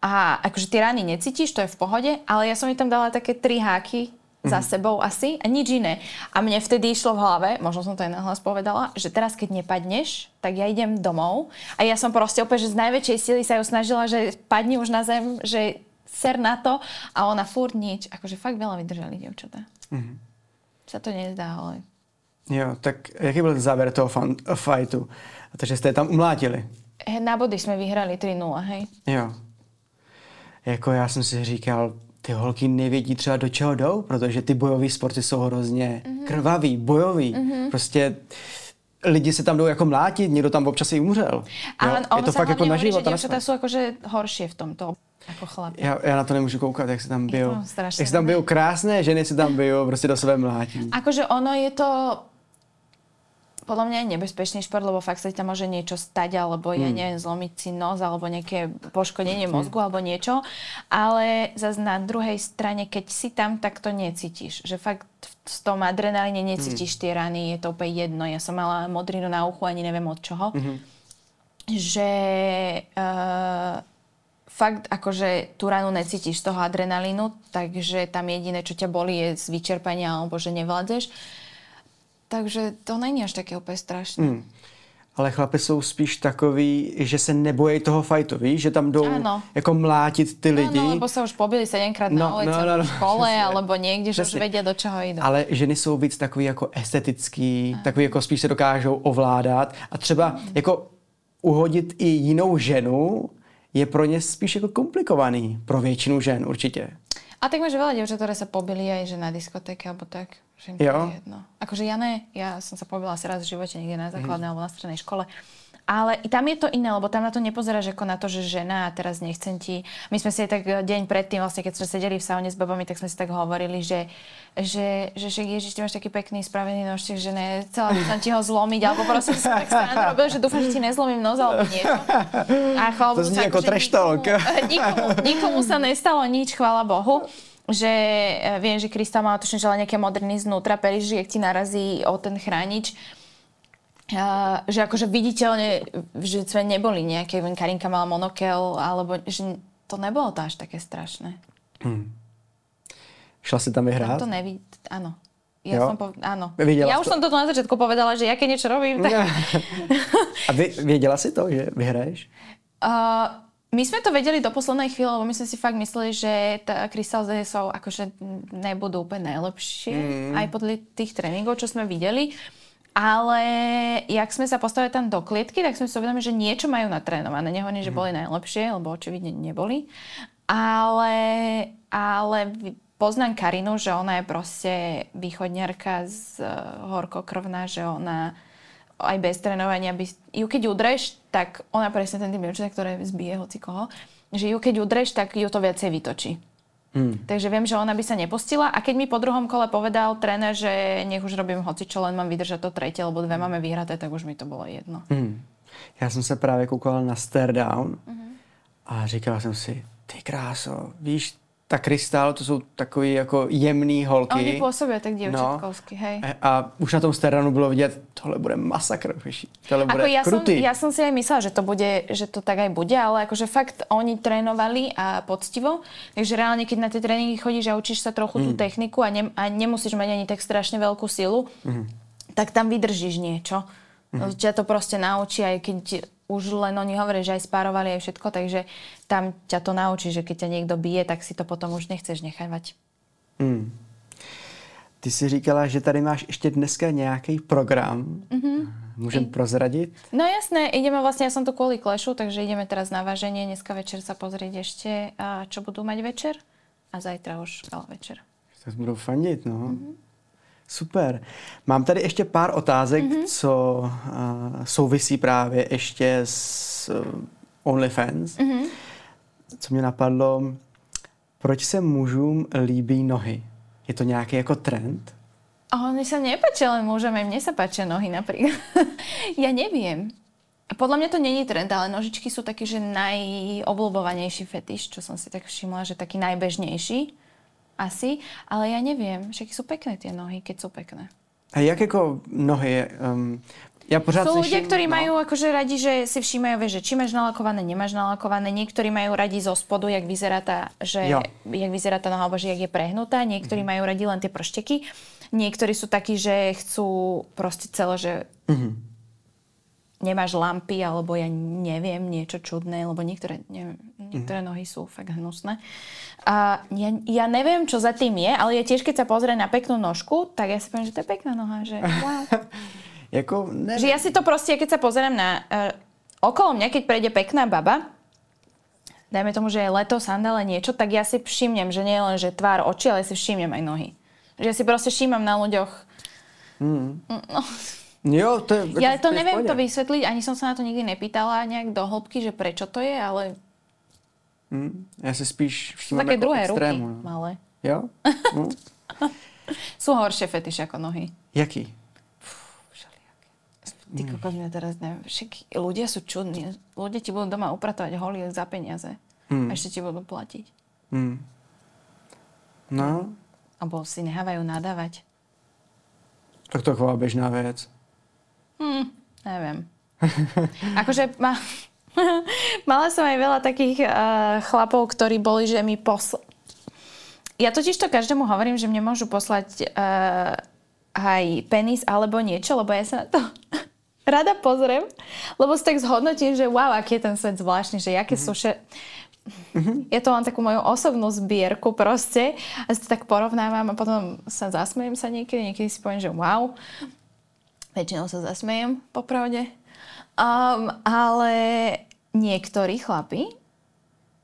Speaker 1: a akože tie rany necítiš, to je v pohode, ale ja som mi tam dala také tri háky za sebou asi a nič iné. A mne vtedy išlo v hlave, možno som to aj nahlas povedala, že teraz keď nepadneš, tak ja idem domov a ja som proste opäť, že z najväčšej sily sa ju snažila, že padni už na zem, že ser na to a ona furt nič. Akože fakt veľa vydržali, dievčatá. Mm-hmm. Sa to nezdá, ale...
Speaker 2: Jo, tak jaký byl závěr toho fan, fightu? Takže jste je tam umlátili.
Speaker 1: Eh, Na body jsme vyhrali 3-0, hej.
Speaker 2: Jo. Jako já jsem si říkal, ty holky nevědí třeba do čeho jdou, protože ty bojové sporty jsou hrozně mm-hmm. krvavý, bojový. Mm-hmm. Prostě lidi se tam jdou jako mlátit, někdo tam občas i umřel.
Speaker 1: A
Speaker 2: Jo,
Speaker 1: ono
Speaker 2: je to fakt jako na život.
Speaker 1: že
Speaker 2: a na
Speaker 1: dievčatá
Speaker 2: smrť.
Speaker 1: sú akože horšie v tomto ako chlapi.
Speaker 2: Já, já na to nemůžu koukat, jak se tam bijou. Jak se tam bijou krásné ženy, se tam bijou prostě do sebe mlátí.
Speaker 1: Akože ono je to podľa mňa je nebezpečný šport, lebo fakt sa tam môže niečo stať, alebo ja neviem, zlomiť si nos, alebo nejaké poškodenie mozgu, alebo niečo. Ale zase na druhej strane, keď si tam, tak to necítiš. Že fakt v- tom adrenalíne necítiš tie rany, je to úplne jedno. Ja som mala modrinu na uchu, ani neviem od čoho. Že uh, fakt akože tú ranu necítiš z toho adrenalínu, takže tam jediné, čo ťa boli, je z vyčerpania alebo že nevládzeš. Takže to není až také úplne strašné. Mm.
Speaker 2: ale chlapi jsou spíš takový, že se nebojí toho fajtu, víš, že tam jdou ano. jako mlátit ty lidi.
Speaker 1: No, lebo se už pobili sedemkrát no, na ulici, no, no, no, v škole, alebo někde, že už vědí, do čeho jdou.
Speaker 2: Ale ženy jsou víc takový jako estetický, ano. takový jako spíš se dokážou ovládat a třeba hmm. jako uhodit i jinou ženu je pro ně spíš jako komplikovaný, pro většinu žen určitě.
Speaker 1: A tak máš veľa dievčat, ktoré sa pobili aj že na diskotéke alebo tak. Že mi jo. je jedno. Akože ja ne, ja som sa pobila asi raz v živote niekde na základnej mm. alebo na strednej škole. Ale tam je to iné, lebo tam na to nepozeráš ako na to, že žena a teraz nechcem ti... My sme si aj tak deň predtým, vlastne keď sme sedeli v saune s babami, tak sme si tak hovorili, že, že, že, že Ježiš, ty máš taký pekný spravený nožtek, že ne, celá by som ti ho zlomiť, alebo proste som tak sa robil, že dúfam, že ti nezlomím nos alebo niečo.
Speaker 2: A chvála to znie ako.
Speaker 1: Nikomu, nikomu, nikomu sa nestalo nič, chvála Bohu že e, viem, že Krista mala tuším, že nejaké moderný znútra, periš, jak ti narazí o ten chránič Uh, že akože viditeľne, že sme neboli nejaké, Karinka mala monokel, alebo že to nebolo to až také strašné. Hmm.
Speaker 2: Šla si tam vyhrať?
Speaker 1: Tam to neví, áno. Ja jo? som po... áno. Videla ja už to? som toto na začiatku povedala, že ja keď niečo robím, tak...
Speaker 2: A vy, vedela si to, že vyhraješ?
Speaker 1: Uh, my sme to vedeli do poslednej chvíle, lebo my sme si fakt mysleli, že tá Crystal ZSO akože nebudú úplne najlepšie, mm. aj podľa tých tréningov, čo sme videli. Ale jak sme sa postavili tam do klietky, tak sme si uvedomili, že niečo majú natrénované. Nehovorím, že mhm. boli najlepšie, lebo očividne neboli. Ale, ale poznám Karinu, že ona je proste východňarka z uh, horkokrvná, že ona aj bez trénovania, by, ju keď udreš, tak ona presne ten tým ktoré zbije hoci koho, že ju keď udreš, tak ju to viacej vytočí. Mm. Takže viem, že ona by sa nepustila a keď mi po druhom kole povedal tréner, že nech už robím hoci čo, len mám vydržať to tretie, lebo dve máme vyhraté, tak už mi to bolo jedno. Mm.
Speaker 2: Já jsem se právě koukal na Stare Down mm-hmm. a říkal jsem si, ty kráso, víš, ta Krystal, to jsou takový jako jemný holky.
Speaker 1: Oni působí tak dievčatkovsky, no. hej.
Speaker 2: A, už na tom Steranu bylo vidět, tohle bude masakr. Tohle
Speaker 1: bude ja krutý. Som, ja som si aj myslela, že to, bude, že to tak aj bude, ale akože fakt oni trénovali a poctivo, takže reálne, keď na tie tréningy chodíš a učíš sa trochu mm. tú techniku a, ne, a nemusíš mať ani tak strašne veľkú silu, mm. tak tam vydržíš niečo. Mm. Ťa to proste naučí, aj keď už len oni hovoria, že aj spárovali aj všetko, takže tam ťa to naučí, že keď ťa niekto bije, tak si to potom už nechceš nechávať. Hmm.
Speaker 2: Ty si říkala, že tady máš ještě dneska nějaký program. Mm-hmm. Můžem I... prozradit?
Speaker 1: No jasné, ideme vlastne, ja som tu kvôli klešu, takže ideme teraz na váženie. Dneska večer sa pozrieť ešte, čo budú mať večer. A zajtra už ale večer.
Speaker 2: Tak budou fandit, no. Mm-hmm. Super. Mám tady ještě pár otázek, mm-hmm. co uh, souvisí právě ještě s uh, OnlyFans. Mm-hmm. Co mě napadlo, proč se mužům líbí nohy? Je to nějaký jako trend?
Speaker 1: Oni sa nepáčia len mužom, aj mne sa páčia nohy napríklad. ja neviem. Podľa mňa to není trend, ale nožičky sú taký, že najobľúbovanejší fetiš, čo som si tak všimla, že taký najbežnejší asi, ale ja neviem, však sú pekné tie nohy, keď sú pekné.
Speaker 2: A jak ako nohy? Um, ja pořád
Speaker 1: Sú ľudia, ktorí no. majú akože radi, že si všímajú, že či máš nalakované, nemáš nalakované. Niektorí majú radi zo spodu, jak vyzerá tá, že, jak vyzerá tá noha, alebo že jak je prehnutá. Niektorí mm. majú radi len tie pršteky. Niektorí sú takí, že chcú proste celé, že mm-hmm nemáš lampy, alebo ja neviem, niečo čudné, lebo niektoré, neviem, niektoré mm. nohy sú fakt hnusné. A ja, ja neviem, čo za tým je, ale ja tiež, keď sa pozrie na peknú nožku, tak ja si poviem, že to je pekná noha, že wow.
Speaker 2: jako, ne...
Speaker 1: Že ja si to proste, keď sa pozriem na... Uh, okolo mňa, keď prejde pekná baba, dajme tomu, že je leto, sandále, niečo, tak ja si všimnem, že nie len, že tvár, oči, ale si všimnem aj nohy. Že ja si proste všímam na ľuďoch. Mm. No,
Speaker 2: Jo, to je,
Speaker 1: ja to, to neviem to vysvetliť, ani som sa na to nikdy nepýtala nejak do hĺbky, že prečo to je, ale...
Speaker 2: Hmm, ja si spíš
Speaker 1: všímam Také druhé extrému. ruky, no. malé.
Speaker 2: Jo? No.
Speaker 1: Sú horšie fetiše ako nohy.
Speaker 2: Jaký?
Speaker 1: Ty hmm. kokos, mňa teraz neviem. Však ľudia sú čudní. Ľudia ti budú doma upratovať holí za peniaze. Hmm. A ešte ti budú platiť. Hmm.
Speaker 2: No.
Speaker 1: Abo si nehávajú nadávať.
Speaker 2: Tak to je bežná vec.
Speaker 1: Hm, neviem. akože ma, mala som aj veľa takých uh, chlapov, ktorí boli, že mi posl... Ja totiž to každému hovorím, že mne môžu poslať uh, aj penis alebo niečo, lebo ja sa na to rada pozriem, lebo si tak zhodnotím, že wow, aký je ten svet zvláštny, že aké mm-hmm. sú vše... Mm-hmm. Ja to mám takú moju osobnú zbierku proste a si to tak porovnávam a potom sa zasmejem sa niekedy, niekedy si poviem, že wow. Väčšinou sa zasmejem, popravde. Um, ale niektorí chlapi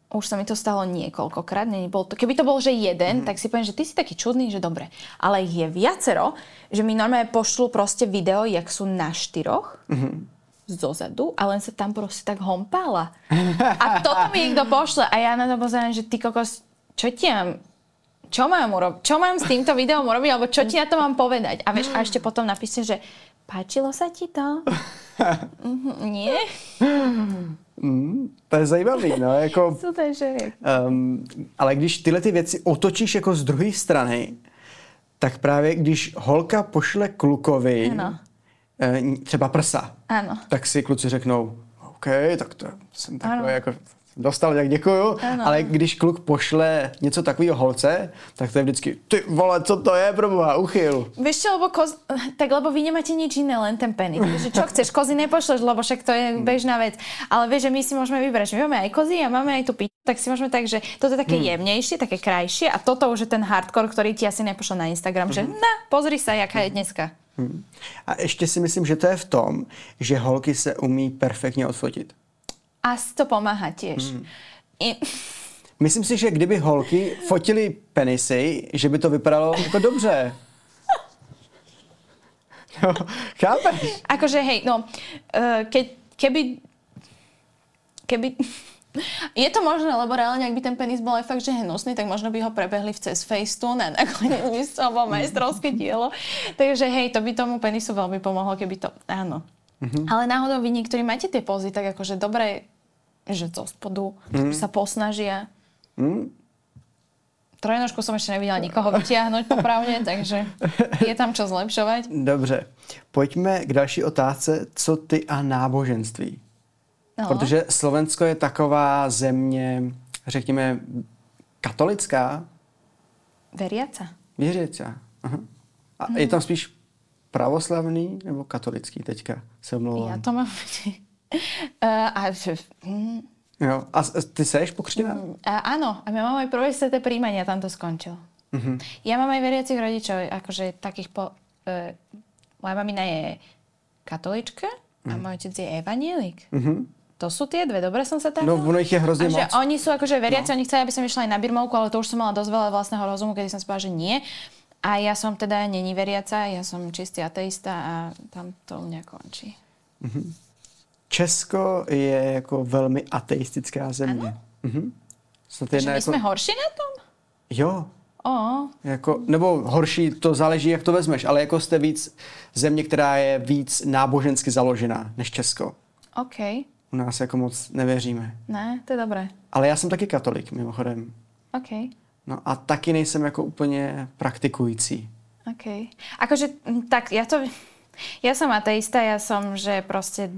Speaker 1: už sa mi to stalo niekoľkokrát. Bol to, keby to bol, že jeden, mm. tak si poviem, že ty si taký čudný, že dobre. Ale ich je viacero, že mi normálne pošlú proste video, jak sú na štyroch. Mm-hmm zozadu a len sa tam proste tak hompála. A toto mi niekto pošle a ja na to pozerám, že ty kokos, čo ti mám čo mám urobiť? Čo mám s týmto videom urobiť? Alebo čo ti na to mám povedať? A vieš, a ešte potom napíšte, že páčilo sa ti to? mm, nie?
Speaker 2: Mm, to je zajímavý, no, jako...
Speaker 1: Um,
Speaker 2: ale když tyhle ty věci otočíš jako z druhé strany, tak právě když holka pošle klukovi ano. Eh, třeba prsa,
Speaker 1: ano.
Speaker 2: tak si kluci řeknou, OK, tak to jsem takový jako dostal, tak děkuju, ano. ale když kluk pošle něco takového holce, tak to je vždycky, ty vole, co to je, proboha, uchyl.
Speaker 1: Víš čo, lebo koz... tak lebo vy nemáte nič iné, len ten penis. Takže čo chceš, kozy nepošleš, lebo však to je hmm. bežná vec. Ale vieš, že my si môžeme vybrať, že my máme aj kozy a máme aj tu piť, tak si môžeme tak, že toto je také hmm. jemnejšie, také krajšie a toto už je ten hardcore, ktorý ti asi nepošle na Instagram, hmm. že na, pozri sa, jaká je dneska.
Speaker 2: Hmm. A ještě si myslím, že to je v tom, že holky se umí perfektně odfotit.
Speaker 1: Asi to pomáha tiež. Hmm. I...
Speaker 2: Myslím si, že kdyby holky fotili penisy, že by to vypadalo jako dobře. No, chápeš?
Speaker 1: Akože hej, no, uh, ke, keby, keby, je to možné, lebo reálne, ak by ten penis bol aj fakt, že hnusný, tak možno by ho prebehli v cez Facetune a nakoniec by to bolo majstrovské dielo. Takže hej, to by tomu penisu veľmi pomohlo, keby to, áno. Mm-hmm. Ale náhodou vy niektorí máte tie pozy, tak akože dobre že zo spodu mm. sa posnažia. Mm. Trojnožku som ešte nevidela nikoho vytiahnuť popravne, takže je tam čo zlepšovať.
Speaker 2: Dobře. Pojďme k další otázce. Co ty a náboženství? No. Protože Slovensko je taková země, řekněme, katolická.
Speaker 1: Veriaca.
Speaker 2: Aha. A hmm. je tam spíš pravoslavný nebo katolický teďka? Se omlouvám.
Speaker 1: Já to mám a,
Speaker 2: mm, jo. a ty seš pokřtěná? Uh,
Speaker 1: áno. A ja mám aj prvé sveté príjmanie a tam to skončilo. Uh-huh. Ja mám aj veriacich rodičov, akože takých po... Uh, moja mamina je katolička uh-huh. a mhm. môj otec je evanielik. Uh-huh. To sú tie dve, dobre som sa tam?
Speaker 2: No, ono ich je hrozne moc.
Speaker 1: oni sú akože veriaci, no. oni chceli, aby som išla aj na birmovku, ale to už som mala dosť veľa vlastného rozumu, kedy som si povedala, že nie. A ja som teda není veriaca, ja som čistý ateista a tam to u mňa končí. Uh-huh.
Speaker 2: Česko je jako velmi ateistická země. Ano? Mhm.
Speaker 1: Snad jedna my jako... jsme horší na tom?
Speaker 2: Jo.
Speaker 1: Oh.
Speaker 2: Jako, nebo horší, to záleží, jak to vezmeš, ale jako jste víc země, která je víc nábožensky založená než Česko.
Speaker 1: OK.
Speaker 2: U nás jako moc nevěříme.
Speaker 1: Ne, to je dobré.
Speaker 2: Ale já jsem taky katolik, mimochodem.
Speaker 1: OK.
Speaker 2: No a taky nejsem jako úplně praktikující.
Speaker 1: OK. Akože, tak ja to... Ja som ateista, ja som, že proste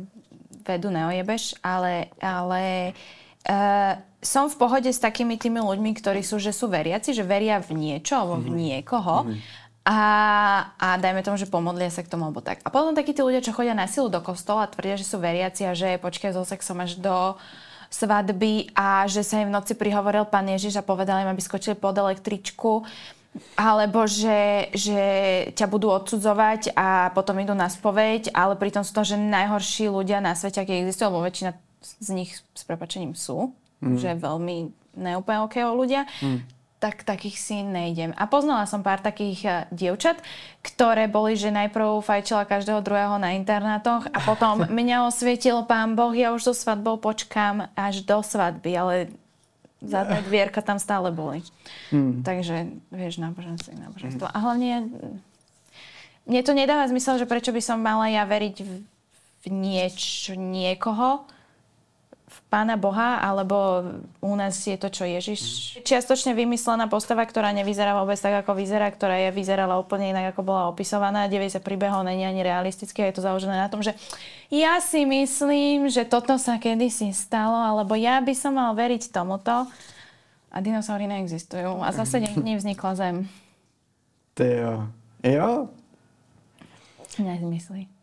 Speaker 1: vedu neojebeš, ale, ale uh, som v pohode s takými tými ľuďmi, ktorí sú, že sú veriaci, že veria v niečo alebo v mhm. niekoho. Mm-hmm. A, a dajme tomu, že pomodlia sa k tomu, alebo tak. A potom takí tí ľudia, čo chodia na silu do kostola, tvrdia, že sú veriaci a že počkaj so sexom až do svadby a že sa im v noci prihovoril pán Ježiš a povedal im, aby skočili pod električku alebo že, že ťa budú odsudzovať a potom idú na spoveď, ale pritom sú to, že najhorší ľudia na svete, aké existujú, alebo väčšina z nich s prepačením sú, mm. že veľmi neúplne OK ľudia, mm. tak takých si nejdem. A poznala som pár takých uh, dievčat, ktoré boli, že najprv fajčila každého druhého na internátoch a potom mňa osvietil pán Boh, ja už so svadbou počkám až do svadby, ale zadné dvierka tam stále boli. Hmm. Takže, vieš, náboženstvo je náboženstvo. Hmm. A hlavne, mne to nedáva zmysel, že prečo by som mala ja veriť v, v nieč, niekoho, Pána Boha, alebo u nás je to, čo Ježiš. Mm. Čiastočne vymyslená postava, ktorá nevyzerá vôbec tak, ako vyzerá, ktorá je vyzerala úplne inak, ako bola opisovaná. 90 príbehov není ani realistické, je to založené na tom, že ja si myslím, že toto sa kedysi stalo, alebo ja by som mal veriť tomuto. A dinosaury neexistujú. A zase nevznikla Zem.
Speaker 2: Ty jo. Jo?
Speaker 1: Nezmysly.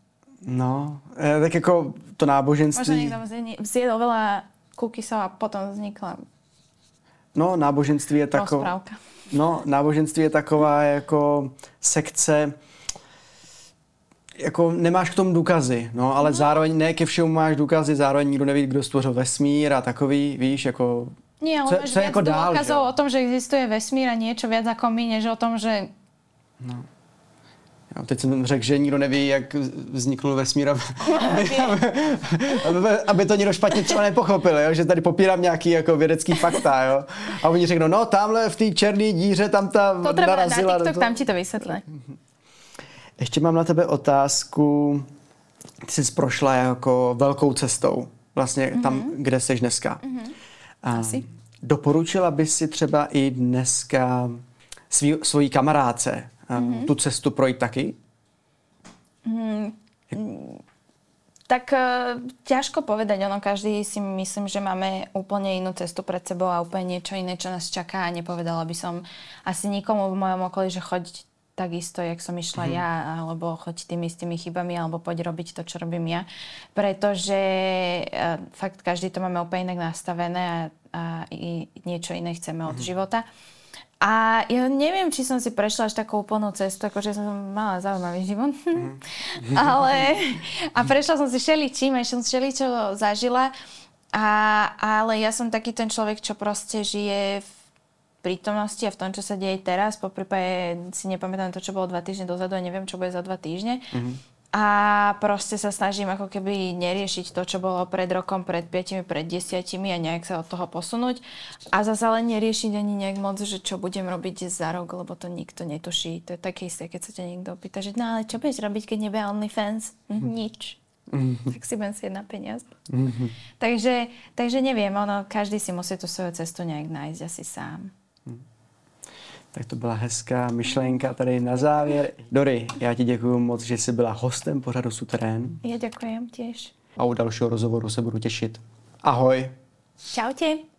Speaker 2: No, eh, tak jako to náboženství...
Speaker 1: Možno niekto zjedol- veľa cookiesov a potom vznikla
Speaker 2: No, náboženství je takové...
Speaker 1: rozprávka.
Speaker 2: No, náboženství je taková jako sekce, jako nemáš k tomu důkazy, no, ale zároveň ne ke všemu máš důkazy, zároveň nikdo neví, kdo stvořil vesmír a takový, víš, jako...
Speaker 1: Nie, ale
Speaker 2: Co-
Speaker 1: máš
Speaker 2: co
Speaker 1: viac
Speaker 2: ako dál,
Speaker 1: dôkazov
Speaker 2: že?
Speaker 1: o tom, že existuje vesmír a niečo viac ako my, než o tom, že
Speaker 2: Jo, teď jsem řekl, že nikdo neví, jak vzniknul vesmír, aby, aby, aby, to někdo špatně třeba nepochopil, jo? že tady popírám nějaký jako vědecký fakta. Jo? A oni řeknou, no tamhle v té černé díře tam ta
Speaker 1: to na
Speaker 2: narazila. do
Speaker 1: TikTok,
Speaker 2: toho."
Speaker 1: tam ti to vysvetlí.
Speaker 2: Ještě mám na tebe otázku. Ty jsi prošla jako velkou cestou, vlastně mm-hmm. tam, kde jsi dneska. Mm-hmm. A
Speaker 1: Asi.
Speaker 2: Doporučila bys si třeba i dneska svý, svojí kamarádce mm-hmm. tu cestu projít taky?
Speaker 1: Tak e, ťažko povedať, ono každý si myslím, že máme úplne inú cestu pred sebou a úplne niečo iné, čo nás čaká a nepovedala by som asi nikomu v mojom okolí, že choď takisto, jak som išla ja, alebo choď tými istými chybami, alebo poď robiť to, čo robím ja. Pretože e, fakt každý to máme úplne inak nastavené a, a i niečo iné chceme od života. A ja neviem, či som si prešla až takú úplnú cestu, akože som mala zaujímavý život. ale, a prešla som si všeličím, ešte som všeličo zažila. A, ale ja som taký ten človek, čo proste žije v prítomnosti a v tom, čo sa deje teraz. Po prípade si nepamätám to, čo bolo dva týždne dozadu a neviem, čo bude za dva týždne. A proste sa snažím ako keby neriešiť to, čo bolo pred rokom, pred piatimi, pred desiatimi a nejak sa od toho posunúť. A zase ale neriešiť ani nejak moc, že čo budem robiť za rok, lebo to nikto netuší. To je také isté, keď sa ťa niekto opýta, že no ale čo budeš robiť, keď nebude OnlyFans? Hm, Nič. tak si budem sieť na peniaz. takže, takže neviem, ono, každý si musí tú svoju cestu nejak nájsť asi sám.
Speaker 2: Tak to byla hezká myšlenka tady na závěr. Dory, já ti děkuji moc, že jsi byla hostem pořadu Suterén
Speaker 1: Ja ďakujem tiež.
Speaker 2: a u dalšího rozhovoru se budu těšit. Ahoj.
Speaker 1: Čaute.